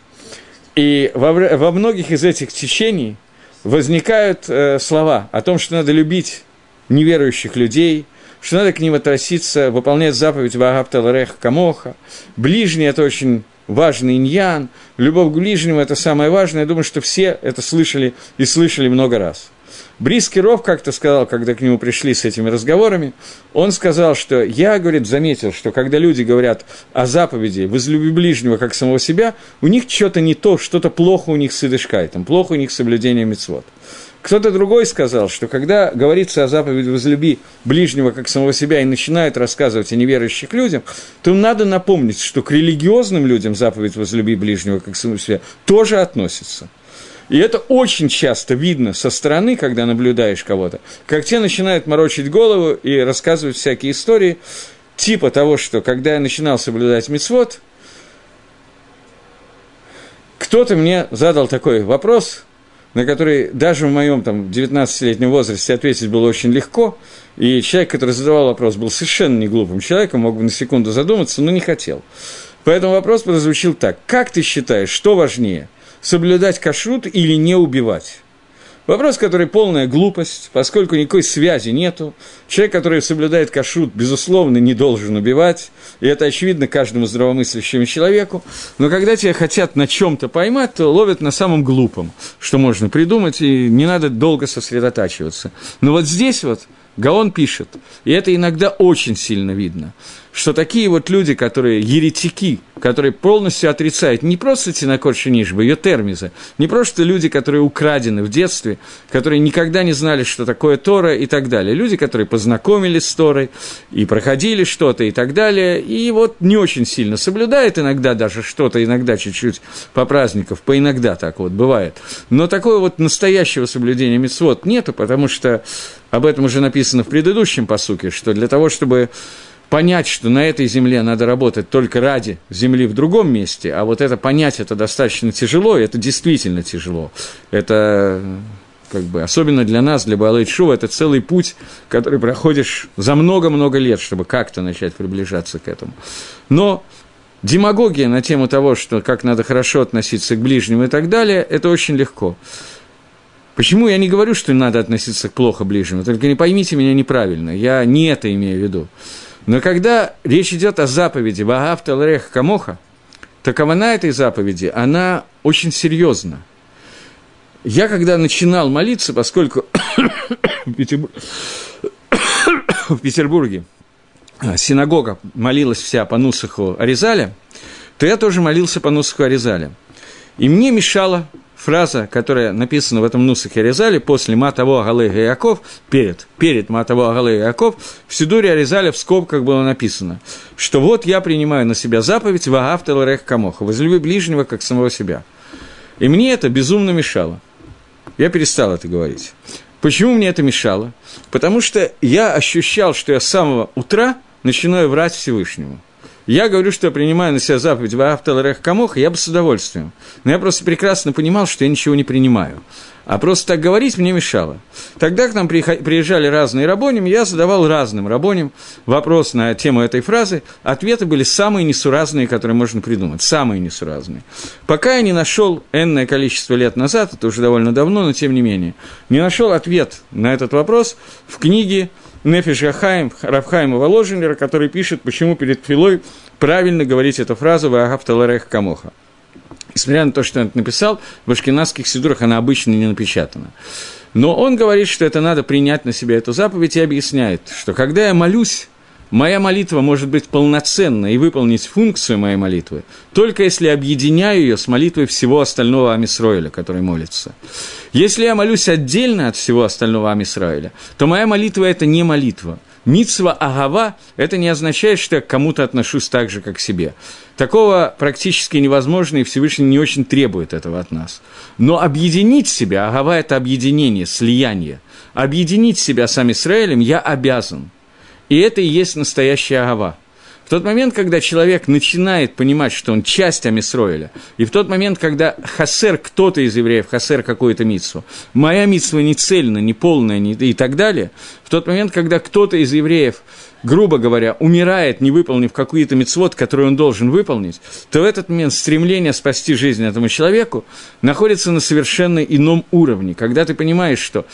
S1: и во, во многих из этих течений возникают э, слова о том, что надо любить неверующих людей, что надо к ним относиться, выполнять заповедь Вагапталарех Камоха. Ближний – это очень важный иньян, любовь к ближнему – это самое важное. Я думаю, что все это слышали и слышали много раз – Бриский Ров как-то сказал, когда к нему пришли с этими разговорами, он сказал, что я, говорит, заметил, что когда люди говорят о заповеди «возлюби ближнего, как самого себя», у них что-то не то, что-то плохо у них с идышкайтом, плохо у них соблюдение мецвод. Кто-то другой сказал, что когда говорится о заповеди «возлюби ближнего, как самого себя» и начинают рассказывать о неверующих людях, то надо напомнить, что к религиозным людям заповедь «возлюби ближнего, как самого себя» тоже относится – и это очень часто видно со стороны, когда наблюдаешь кого-то, как те начинают морочить голову и рассказывать всякие истории, типа того, что когда я начинал соблюдать мицвод, кто-то мне задал такой вопрос, на который даже в моем там, 19-летнем возрасте ответить было очень легко, и человек, который задавал вопрос, был совершенно не глупым человеком, мог бы на секунду задуматься, но не хотел. Поэтому вопрос прозвучил так. Как ты считаешь, что важнее – соблюдать кашрут или не убивать. Вопрос, который полная глупость, поскольку никакой связи нету. Человек, который соблюдает кашрут, безусловно, не должен убивать, и это очевидно каждому здравомыслящему человеку. Но когда тебя хотят на чем-то поймать, то ловят на самом глупом, что можно придумать, и не надо долго сосредотачиваться. Но вот здесь вот Гаон пишет, и это иногда очень сильно видно, что такие вот люди, которые еретики, которые полностью отрицают не просто Тинакор Шинишба, ее термиза, не просто люди, которые украдены в детстве, которые никогда не знали, что такое Тора и так далее. Люди, которые познакомились с Торой и проходили что-то и так далее, и вот не очень сильно соблюдают иногда даже что-то, иногда чуть-чуть по праздникам, по иногда так вот бывает. Но такого вот настоящего соблюдения мецвод нету, потому что об этом уже написано в предыдущем посуке, что для того, чтобы понять, что на этой земле надо работать только ради земли в другом месте, а вот это понять, это достаточно тяжело, и это действительно тяжело. Это как бы, особенно для нас, для Балайт Шува, это целый путь, который проходишь за много-много лет, чтобы как-то начать приближаться к этому. Но демагогия на тему того, что как надо хорошо относиться к ближнему и так далее, это очень легко. Почему я не говорю, что надо относиться к плохо ближнему? Только не поймите меня неправильно, я не это имею в виду. Но когда речь идет о заповеди «Вагав Талрех Камоха», то кавана этой заповеди, она очень серьезна. Я когда начинал молиться, поскольку [COUGHS] в, Петербур... [COUGHS] в Петербурге а, синагога молилась вся по Нусаху Аризаля, то я тоже молился по Нусаху Аризаля. И мне мешало фраза, которая написана в этом Нусахе Резале после Матаво Агалега Яков, перед, перед Матаво Агалега Яков, в Сидуре Аризале в скобках было написано, что вот я принимаю на себя заповедь Вагафтал Рех Камоха, возлюби ближнего, как самого себя. И мне это безумно мешало. Я перестал это говорить. Почему мне это мешало? Потому что я ощущал, что я с самого утра начинаю врать Всевышнему. Я говорю, что я принимаю на себя заповедь Ваавталарех Камоха, я бы с удовольствием. Но я просто прекрасно понимал, что я ничего не принимаю. А просто так говорить мне мешало. Тогда к нам приезжали разные рабоним, я задавал разным рабоним вопрос на тему этой фразы. Ответы были самые несуразные, которые можно придумать. Самые несуразные. Пока я не нашел энное количество лет назад, это уже довольно давно, но тем не менее, не нашел ответ на этот вопрос в книге Нефиш Гахаим, Рафхайма Воложенера, который пишет, почему перед Филой правильно говорить эту фразу «Ваагавталарех камоха». Несмотря на то, что он это написал, в ашкенадских сидурах она обычно не напечатана. Но он говорит, что это надо принять на себя эту заповедь и объясняет, что когда я молюсь, моя молитва может быть полноценна и выполнить функцию моей молитвы, только если объединяю ее с молитвой всего остального Амисроиля, который молится. Если я молюсь отдельно от всего остального Амисраиля, то моя молитва – это не молитва. Мицва Агава – это не означает, что я к кому-то отношусь так же, как к себе. Такого практически невозможно, и Всевышний не очень требует этого от нас. Но объединить себя, Агава – это объединение, слияние. Объединить себя с Израилем я обязан. И это и есть настоящая Агава – в тот момент, когда человек начинает понимать, что он часть Амисроиля, и в тот момент, когда хасер кто-то из евреев, хасер какую-то митсу, моя митсва не цельна, не полная не, и так далее, в тот момент, когда кто-то из евреев, грубо говоря, умирает, не выполнив какую-то митцвот, которую он должен выполнить, то в этот момент стремление спасти жизнь этому человеку находится на совершенно ином уровне, когда ты понимаешь, что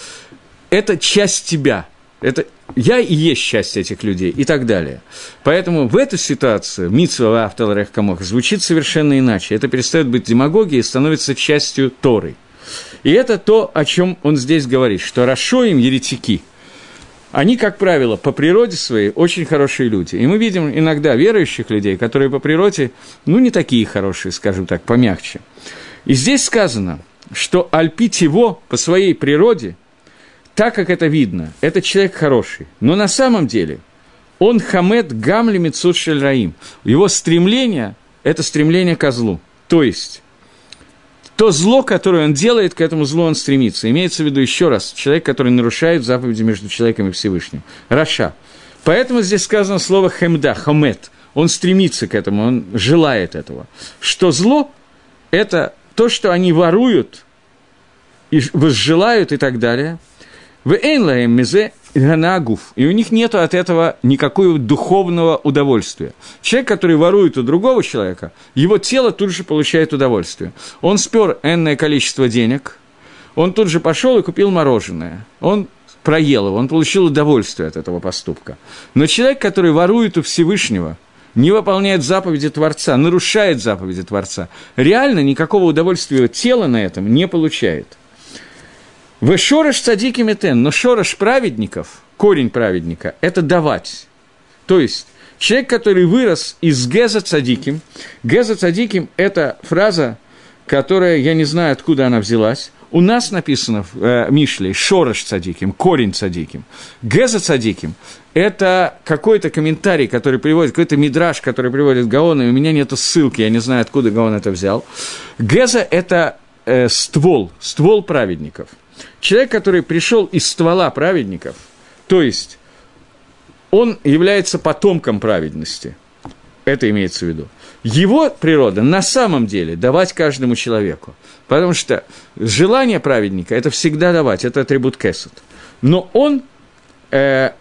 S1: это часть тебя – это я и есть счастье этих людей и так далее. Поэтому в эту ситуацию Митсва Авталарех Камох звучит совершенно иначе. Это перестает быть демагогией и становится частью Торы. И это то, о чем он здесь говорит, что Рашоим еретики, они, как правило, по природе своей очень хорошие люди. И мы видим иногда верующих людей, которые по природе, ну, не такие хорошие, скажем так, помягче. И здесь сказано, что Альпитиво по своей природе – так как это видно, этот человек хороший. Но на самом деле он хамед гамли мицут раим. Его стремление – это стремление к злу. То есть, то зло, которое он делает, к этому злу он стремится. Имеется в виду еще раз, человек, который нарушает заповеди между человеком и Всевышним. Раша. Поэтому здесь сказано слово хемда, хамед. Он стремится к этому, он желает этого. Что зло – это то, что они воруют, и возжелают и так далее – в Эйнлаем мизе ганагуф. И у них нет от этого никакого духовного удовольствия. Человек, который ворует у другого человека, его тело тут же получает удовольствие. Он спер энное количество денег, он тут же пошел и купил мороженое. Он проел его, он получил удовольствие от этого поступка. Но человек, который ворует у Всевышнего, не выполняет заповеди Творца, нарушает заповеди Творца, реально никакого удовольствия тела на этом не получает – вы шорош цадики метен, но шорош праведников, корень праведника, это давать. То есть, человек, который вырос из геза цадиким, геза цадиким – это фраза, которая, я не знаю, откуда она взялась, у нас написано в э, Мишле «шорош цадиким», «корень цадиким». «Геза цадиким» – это какой-то комментарий, который приводит, какой-то мидраж, который приводит Гаон, и у меня нет ссылки, я не знаю, откуда Гаон это взял. «Геза» – это э, ствол, ствол праведников – Человек, который пришел из ствола праведников, то есть он является потомком праведности, это имеется в виду. Его природа на самом деле давать каждому человеку. Потому что желание праведника – это всегда давать, это атрибут кесут. Но он, э,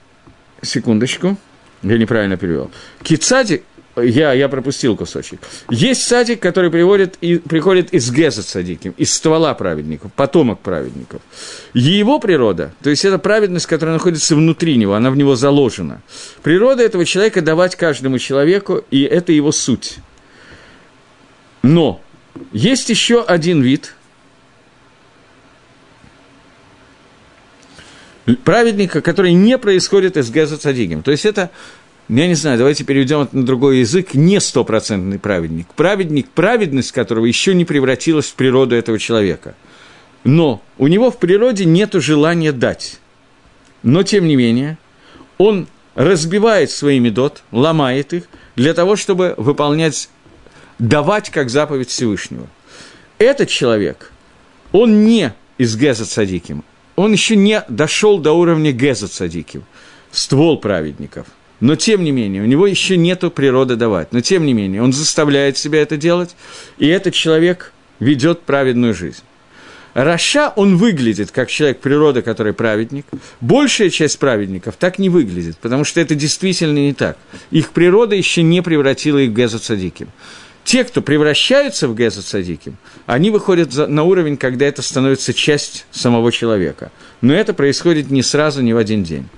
S1: секундочку, я неправильно перевел, кицади я, я пропустил кусочек. Есть садик, который приводит, и, приходит из Геза садиким, из ствола праведников, потомок праведников. Его природа, то есть это праведность, которая находится внутри него, она в него заложена. Природа этого человека давать каждому человеку, и это его суть. Но есть еще один вид праведника, который не происходит из Геза Цадигим. То есть это я не знаю, давайте переведем это на другой язык, не стопроцентный праведник. Праведник, праведность которого еще не превратилась в природу этого человека. Но у него в природе нет желания дать. Но, тем не менее, он разбивает свои медот, ломает их, для того, чтобы выполнять, давать как заповедь Всевышнего. Этот человек, он не из Геза Цадиким, он еще не дошел до уровня Геза Цадиким, ствол праведников. Но, тем не менее, у него еще нету природы давать. Но, тем не менее, он заставляет себя это делать, и этот человек ведет праведную жизнь. Раша, он выглядит как человек природы, который праведник. Большая часть праведников так не выглядит, потому что это действительно не так. Их природа еще не превратила их в Геза Цадиким. Те, кто превращаются в Геза Цадиким, они выходят на уровень, когда это становится часть самого человека. Но это происходит не сразу, не в один день.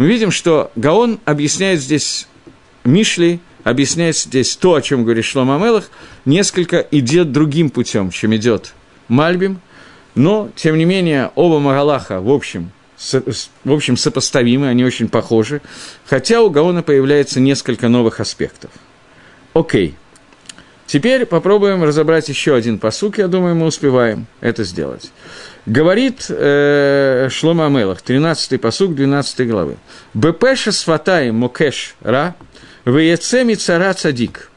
S1: Мы видим, что Гаон объясняет здесь Мишли, объясняет здесь то, о чем говорит Шлома Амелах, несколько идет другим путем, чем идет Мальбим, но, тем не менее, оба Магалаха, в общем, в общем, сопоставимы, они очень похожи, хотя у Гаона появляется несколько новых аспектов. Окей. Теперь попробуем разобрать еще один посук, я думаю, мы успеваем это сделать. Говорит э, Шлома Амелах, 13-й посук 12 главы. «Бепеша сватай мокеш ра, веецеми цара цадик».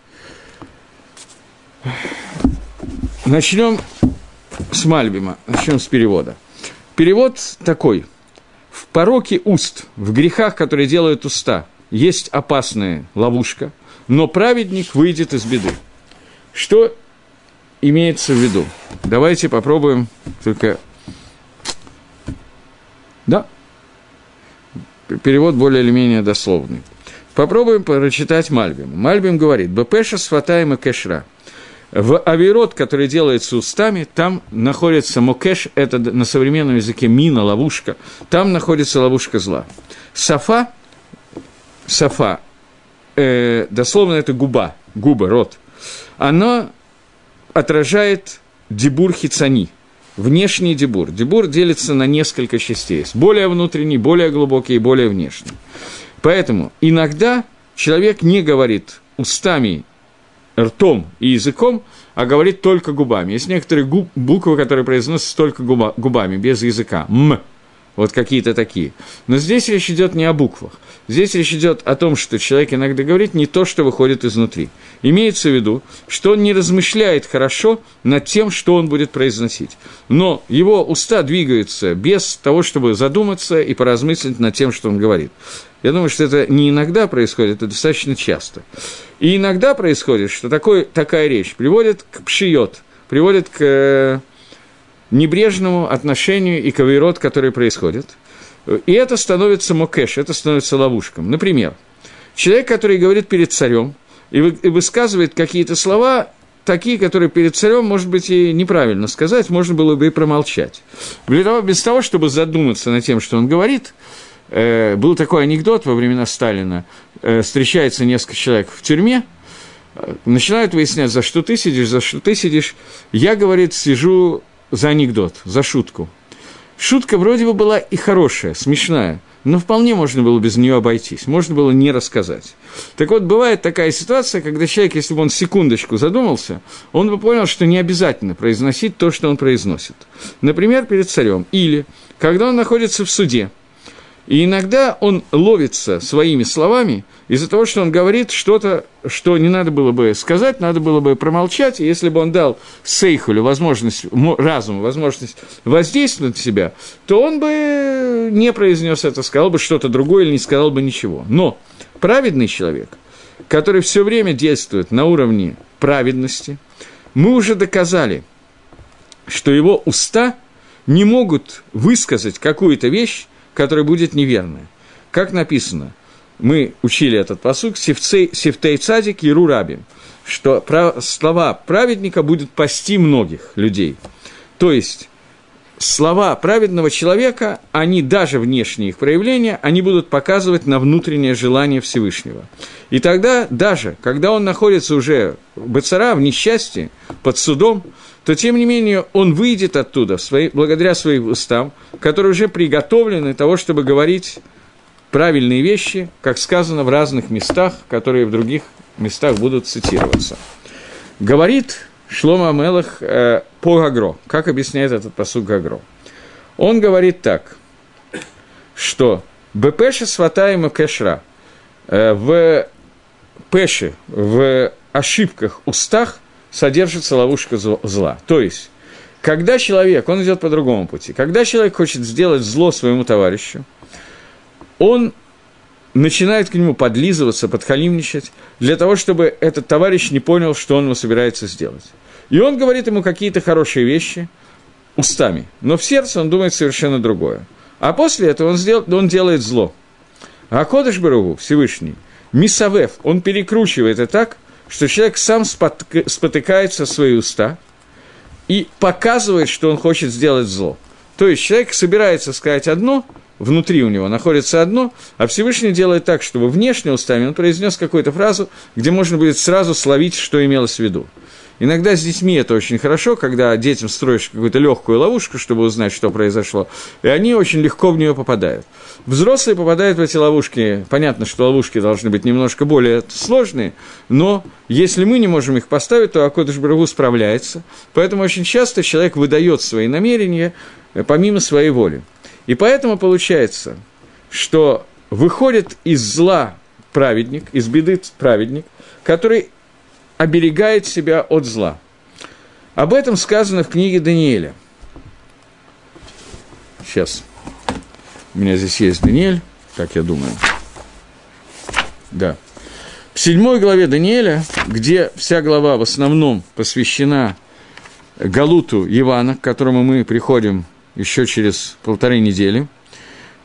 S1: Начнем с Мальбима, начнем с перевода. Перевод такой. В пороке уст, в грехах, которые делают уста, есть опасная ловушка, но праведник выйдет из беды. Что имеется в виду? Давайте попробуем только... Перевод более или менее дословный. Попробуем прочитать Мальбим. Мальбим говорит, «Бепеша сватаема кешра». В авирот, который делается устами, там находится мокеш, это на современном языке мина, ловушка, там находится ловушка зла. Сафа, сафа, э, дословно это губа, губа, рот, она отражает дебур хицани, внешний дебур. Дебур делится на несколько частей, более внутренний, более глубокий и более внешний. Поэтому иногда человек не говорит устами, ртом и языком, а говорит только губами. Есть некоторые губ, буквы, которые произносятся только губа, губами, без языка. М. Вот какие-то такие. Но здесь речь идет не о буквах. Здесь речь идет о том, что человек иногда говорит не то, что выходит изнутри. Имеется в виду, что он не размышляет хорошо над тем, что он будет произносить. Но его уста двигаются без того, чтобы задуматься и поразмыслить над тем, что он говорит. Я думаю, что это не иногда происходит, это достаточно часто. И иногда происходит, что такой, такая речь приводит к пшиот, приводит к небрежному отношению и кавирот, который происходит. И это становится мокеш, это становится ловушком. Например, человек, который говорит перед царем и высказывает какие-то слова, такие, которые перед царем, может быть, и неправильно сказать, можно было бы и промолчать. Для того, без того, чтобы задуматься над тем, что он говорит, э, был такой анекдот во времена Сталина, э, встречается несколько человек в тюрьме, э, начинают выяснять, за что ты сидишь, за что ты сидишь. Я, говорит, сижу за анекдот, за шутку. Шутка вроде бы была и хорошая, смешная, но вполне можно было без нее обойтись, можно было не рассказать. Так вот, бывает такая ситуация, когда человек, если бы он секундочку задумался, он бы понял, что не обязательно произносить то, что он произносит. Например, перед царем. Или когда он находится в суде – и иногда он ловится своими словами из-за того, что он говорит что-то, что не надо было бы сказать, надо было бы промолчать. И если бы он дал Сейхулю возможность, разуму возможность воздействовать на себя, то он бы не произнес это, сказал бы что-то другое или не сказал бы ничего. Но праведный человек, который все время действует на уровне праведности, мы уже доказали, что его уста не могут высказать какую-то вещь, которая будет неверная. Как написано, мы учили этот посук, сифтей цадик и рабим, что слова праведника будут пасти многих людей. То есть, слова праведного человека, они даже внешние их проявления, они будут показывать на внутреннее желание Всевышнего. И тогда, даже когда он находится уже в Бацара, в несчастье, под судом, то, тем не менее, он выйдет оттуда свои, благодаря своим устам, которые уже приготовлены того, чтобы говорить правильные вещи, как сказано в разных местах, которые в других местах будут цитироваться. Говорит Шлома Амелах э, по Гагро. Как объясняет этот посуд Гагро? Он говорит так, что «Бепеша сватаема кэшра» э, в пеше, в ошибках устах содержится ловушка зла. То есть, когда человек, он идет по другому пути, когда человек хочет сделать зло своему товарищу, он начинает к нему подлизываться, подхалимничать, для того, чтобы этот товарищ не понял, что он ему собирается сделать. И он говорит ему какие-то хорошие вещи устами, но в сердце он думает совершенно другое. А после этого он, сдел, он делает зло. А Кодыш Баругу, Всевышний, Мисавев, он перекручивает это так, что человек сам спотыкается в свои уста и показывает, что он хочет сделать зло. То есть человек собирается сказать одно, внутри у него находится одно, а Всевышний делает так, чтобы внешне устами он произнес какую-то фразу, где можно будет сразу словить, что имелось в виду. Иногда с детьми это очень хорошо, когда детям строишь какую-то легкую ловушку, чтобы узнать, что произошло, и они очень легко в нее попадают. Взрослые попадают в эти ловушки. Понятно, что ловушки должны быть немножко более сложные, но если мы не можем их поставить, то Акодыш Брагу справляется. Поэтому очень часто человек выдает свои намерения э, помимо своей воли. И поэтому получается, что выходит из зла праведник, из беды праведник, который оберегает себя от зла. Об этом сказано в книге Даниэля. Сейчас. У меня здесь есть Даниэль, как я думаю. Да. В седьмой главе Даниэля, где вся глава в основном посвящена Галуту Ивана, к которому мы приходим еще через полторы недели,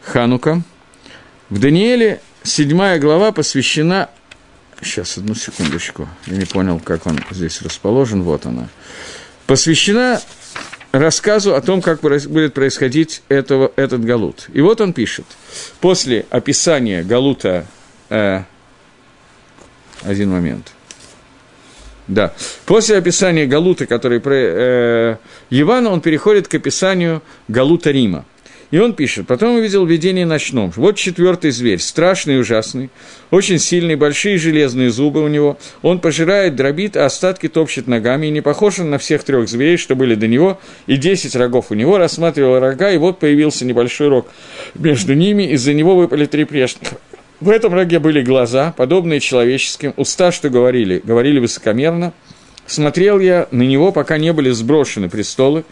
S1: Ханука, в Даниэле седьмая глава посвящена Сейчас, одну секундочку. Я не понял, как он здесь расположен. Вот она. Посвящена рассказу о том, как будет происходить этого, этот галут. И вот он пишет. После описания галута... Э, один момент. Да. После описания галута, который про э, Ивана, он переходит к описанию галута Рима. И он пишет, потом увидел видение ночном. Вот четвертый зверь, страшный и ужасный, очень сильный, большие железные зубы у него. Он пожирает, дробит, а остатки топчет ногами, и не похож он на всех трех зверей, что были до него, и десять рогов у него, рассматривал рога, и вот появился небольшой рог между ними, из-за него выпали три прежних. В этом роге были глаза, подобные человеческим, уста, что говорили, говорили высокомерно. Смотрел я на него, пока не были сброшены престолы,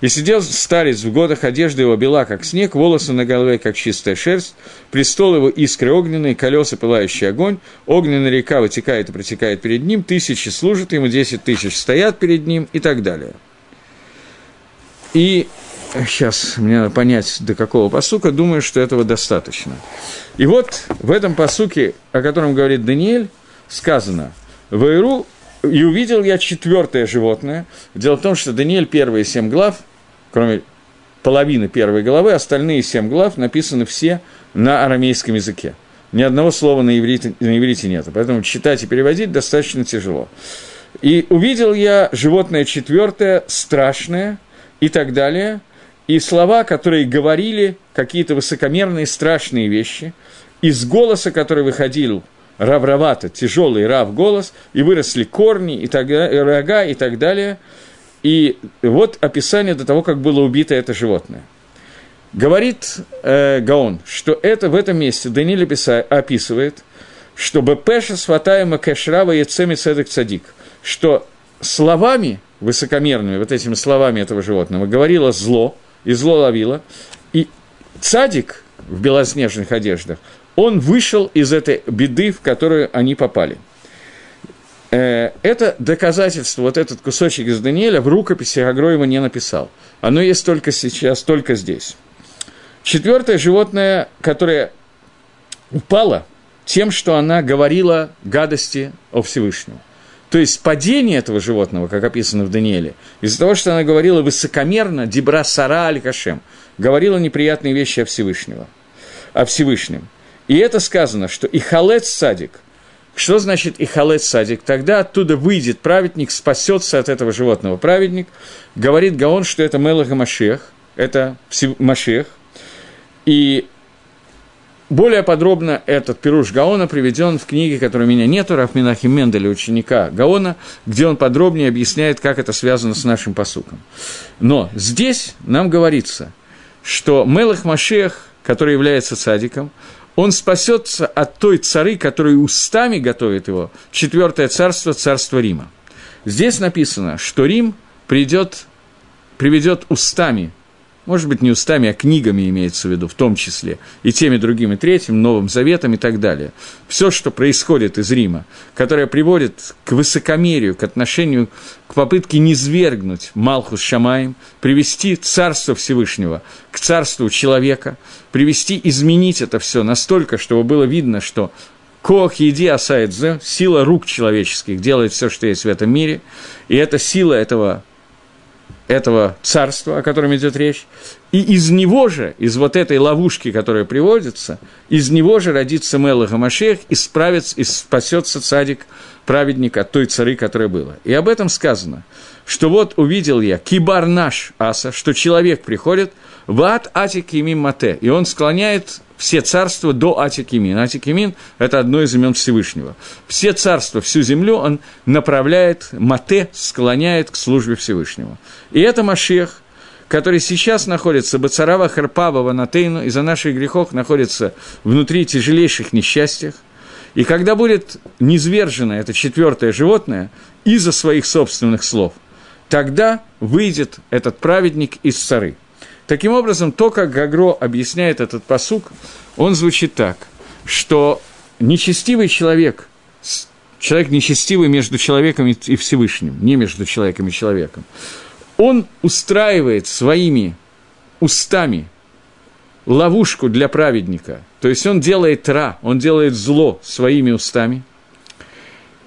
S1: и сидел старец в годах, одежда его бела, как снег, волосы на голове, как чистая шерсть, престол его искры огненные, колеса пылающий огонь, огненная река вытекает и протекает перед ним, тысячи служат ему, десять тысяч стоят перед ним и так далее. И сейчас мне надо понять, до какого посука, думаю, что этого достаточно. И вот в этом посуке, о котором говорит Даниэль, сказано «Ваиру и увидел я четвертое животное. Дело в том, что Даниэль первые семь глав – кроме половины первой главы, остальные семь глав написаны все на арамейском языке. Ни одного слова на иврите, на иврите нет, поэтому читать и переводить достаточно тяжело. И увидел я животное четвертое, страшное и так далее, и слова, которые говорили какие-то высокомерные, страшные вещи, из голоса, который выходил равровато, тяжелый рав голос, и выросли корни, и так, рога и так далее – и вот описание до того, как было убито это животное. Говорит э, Гаон, что это в этом месте Даниэль описывает, что Бепеша сватаема кэшрава яцеми цедек цадик, что словами высокомерными, вот этими словами этого животного, говорило зло, и зло ловило, и цадик в белоснежных одеждах, он вышел из этой беды, в которую они попали – Э, это доказательство, вот этот кусочек из Даниэля в рукописи Агроева не написал. Оно есть только сейчас, только здесь. Четвертое животное, которое упало тем, что она говорила гадости о Всевышнем. То есть падение этого животного, как описано в Даниэле, из-за того, что она говорила высокомерно, дебра сара аль кашем, говорила неприятные вещи о Всевышнем. О Всевышнем. И это сказано, что и халец садик, что значит и халет садик? Тогда оттуда выйдет праведник, спасется от этого животного праведник. Говорит Гаон, что это Мелах Машех, это Машех. И более подробно этот пируш Гаона приведен в книге, которой у меня нету, Рафминахи Менделя, ученика Гаона, где он подробнее объясняет, как это связано с нашим посуком. Но здесь нам говорится, что Мелах Машех, который является садиком, он спасется от той цары, которая устами готовит его, четвертое царство, царство Рима. Здесь написано, что Рим придет приведет устами может быть, не устами, а книгами имеется в виду, в том числе, и теми, другим, и третьим, Новым Заветом и так далее. Все, что происходит из Рима, которое приводит к высокомерию, к отношению, к попытке низвергнуть Малхус Шамаем, привести Царство Всевышнего к Царству человека, привести, изменить это все настолько, чтобы было видно, что Кох еди асаидзе, сила рук человеческих делает все, что есть в этом мире, и эта сила этого этого царства, о котором идет речь, и из него же, из вот этой ловушки, которая приводится, из него же родится Мелах Машех и справится, и спасется цадик, праведник от той цары, которая была. И об этом сказано, что вот увидел я кибар наш аса, что человек приходит в ад атикимим мате, и он склоняет все царства до Атикимин. Атикимин – это одно из имен Всевышнего. Все царства, всю землю он направляет, мате склоняет к службе Всевышнего. И это Машех, который сейчас находится, Бацарава Харпава Ванатейну, из-за наших грехов находится внутри тяжелейших несчастьях. И когда будет низвержено это четвертое животное из-за своих собственных слов, тогда выйдет этот праведник из цары – Таким образом, то, как Гагро объясняет этот посук, он звучит так, что нечестивый человек, человек нечестивый между человеком и Всевышним, не между человеком и человеком, он устраивает своими устами ловушку для праведника, то есть он делает ра, он делает зло своими устами,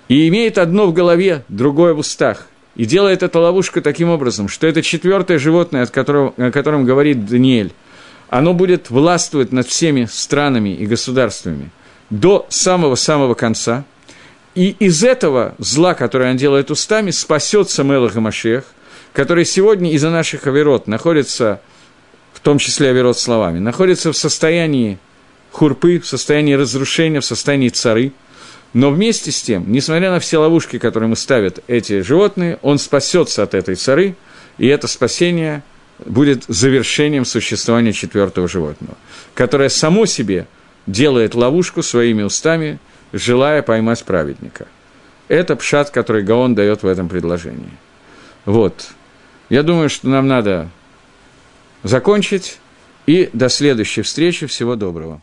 S1: и имеет одно в голове, другое в устах – и делает эту ловушку таким образом, что это четвертое животное, от которого, о котором говорит Даниэль, оно будет властвовать над всеми странами и государствами до самого-самого конца. И из этого зла, которое он делает устами, спасется Мелах Машех, который сегодня из-за наших аверот находится, в том числе аверот словами, находится в состоянии хурпы, в состоянии разрушения, в состоянии цары – но вместе с тем, несмотря на все ловушки, которые ему ставят эти животные, он спасется от этой цары, и это спасение будет завершением существования четвертого животного, которое само себе делает ловушку своими устами, желая поймать праведника. Это пшат, который Гаон дает в этом предложении. Вот. Я думаю, что нам надо закончить. И до следующей встречи. Всего доброго.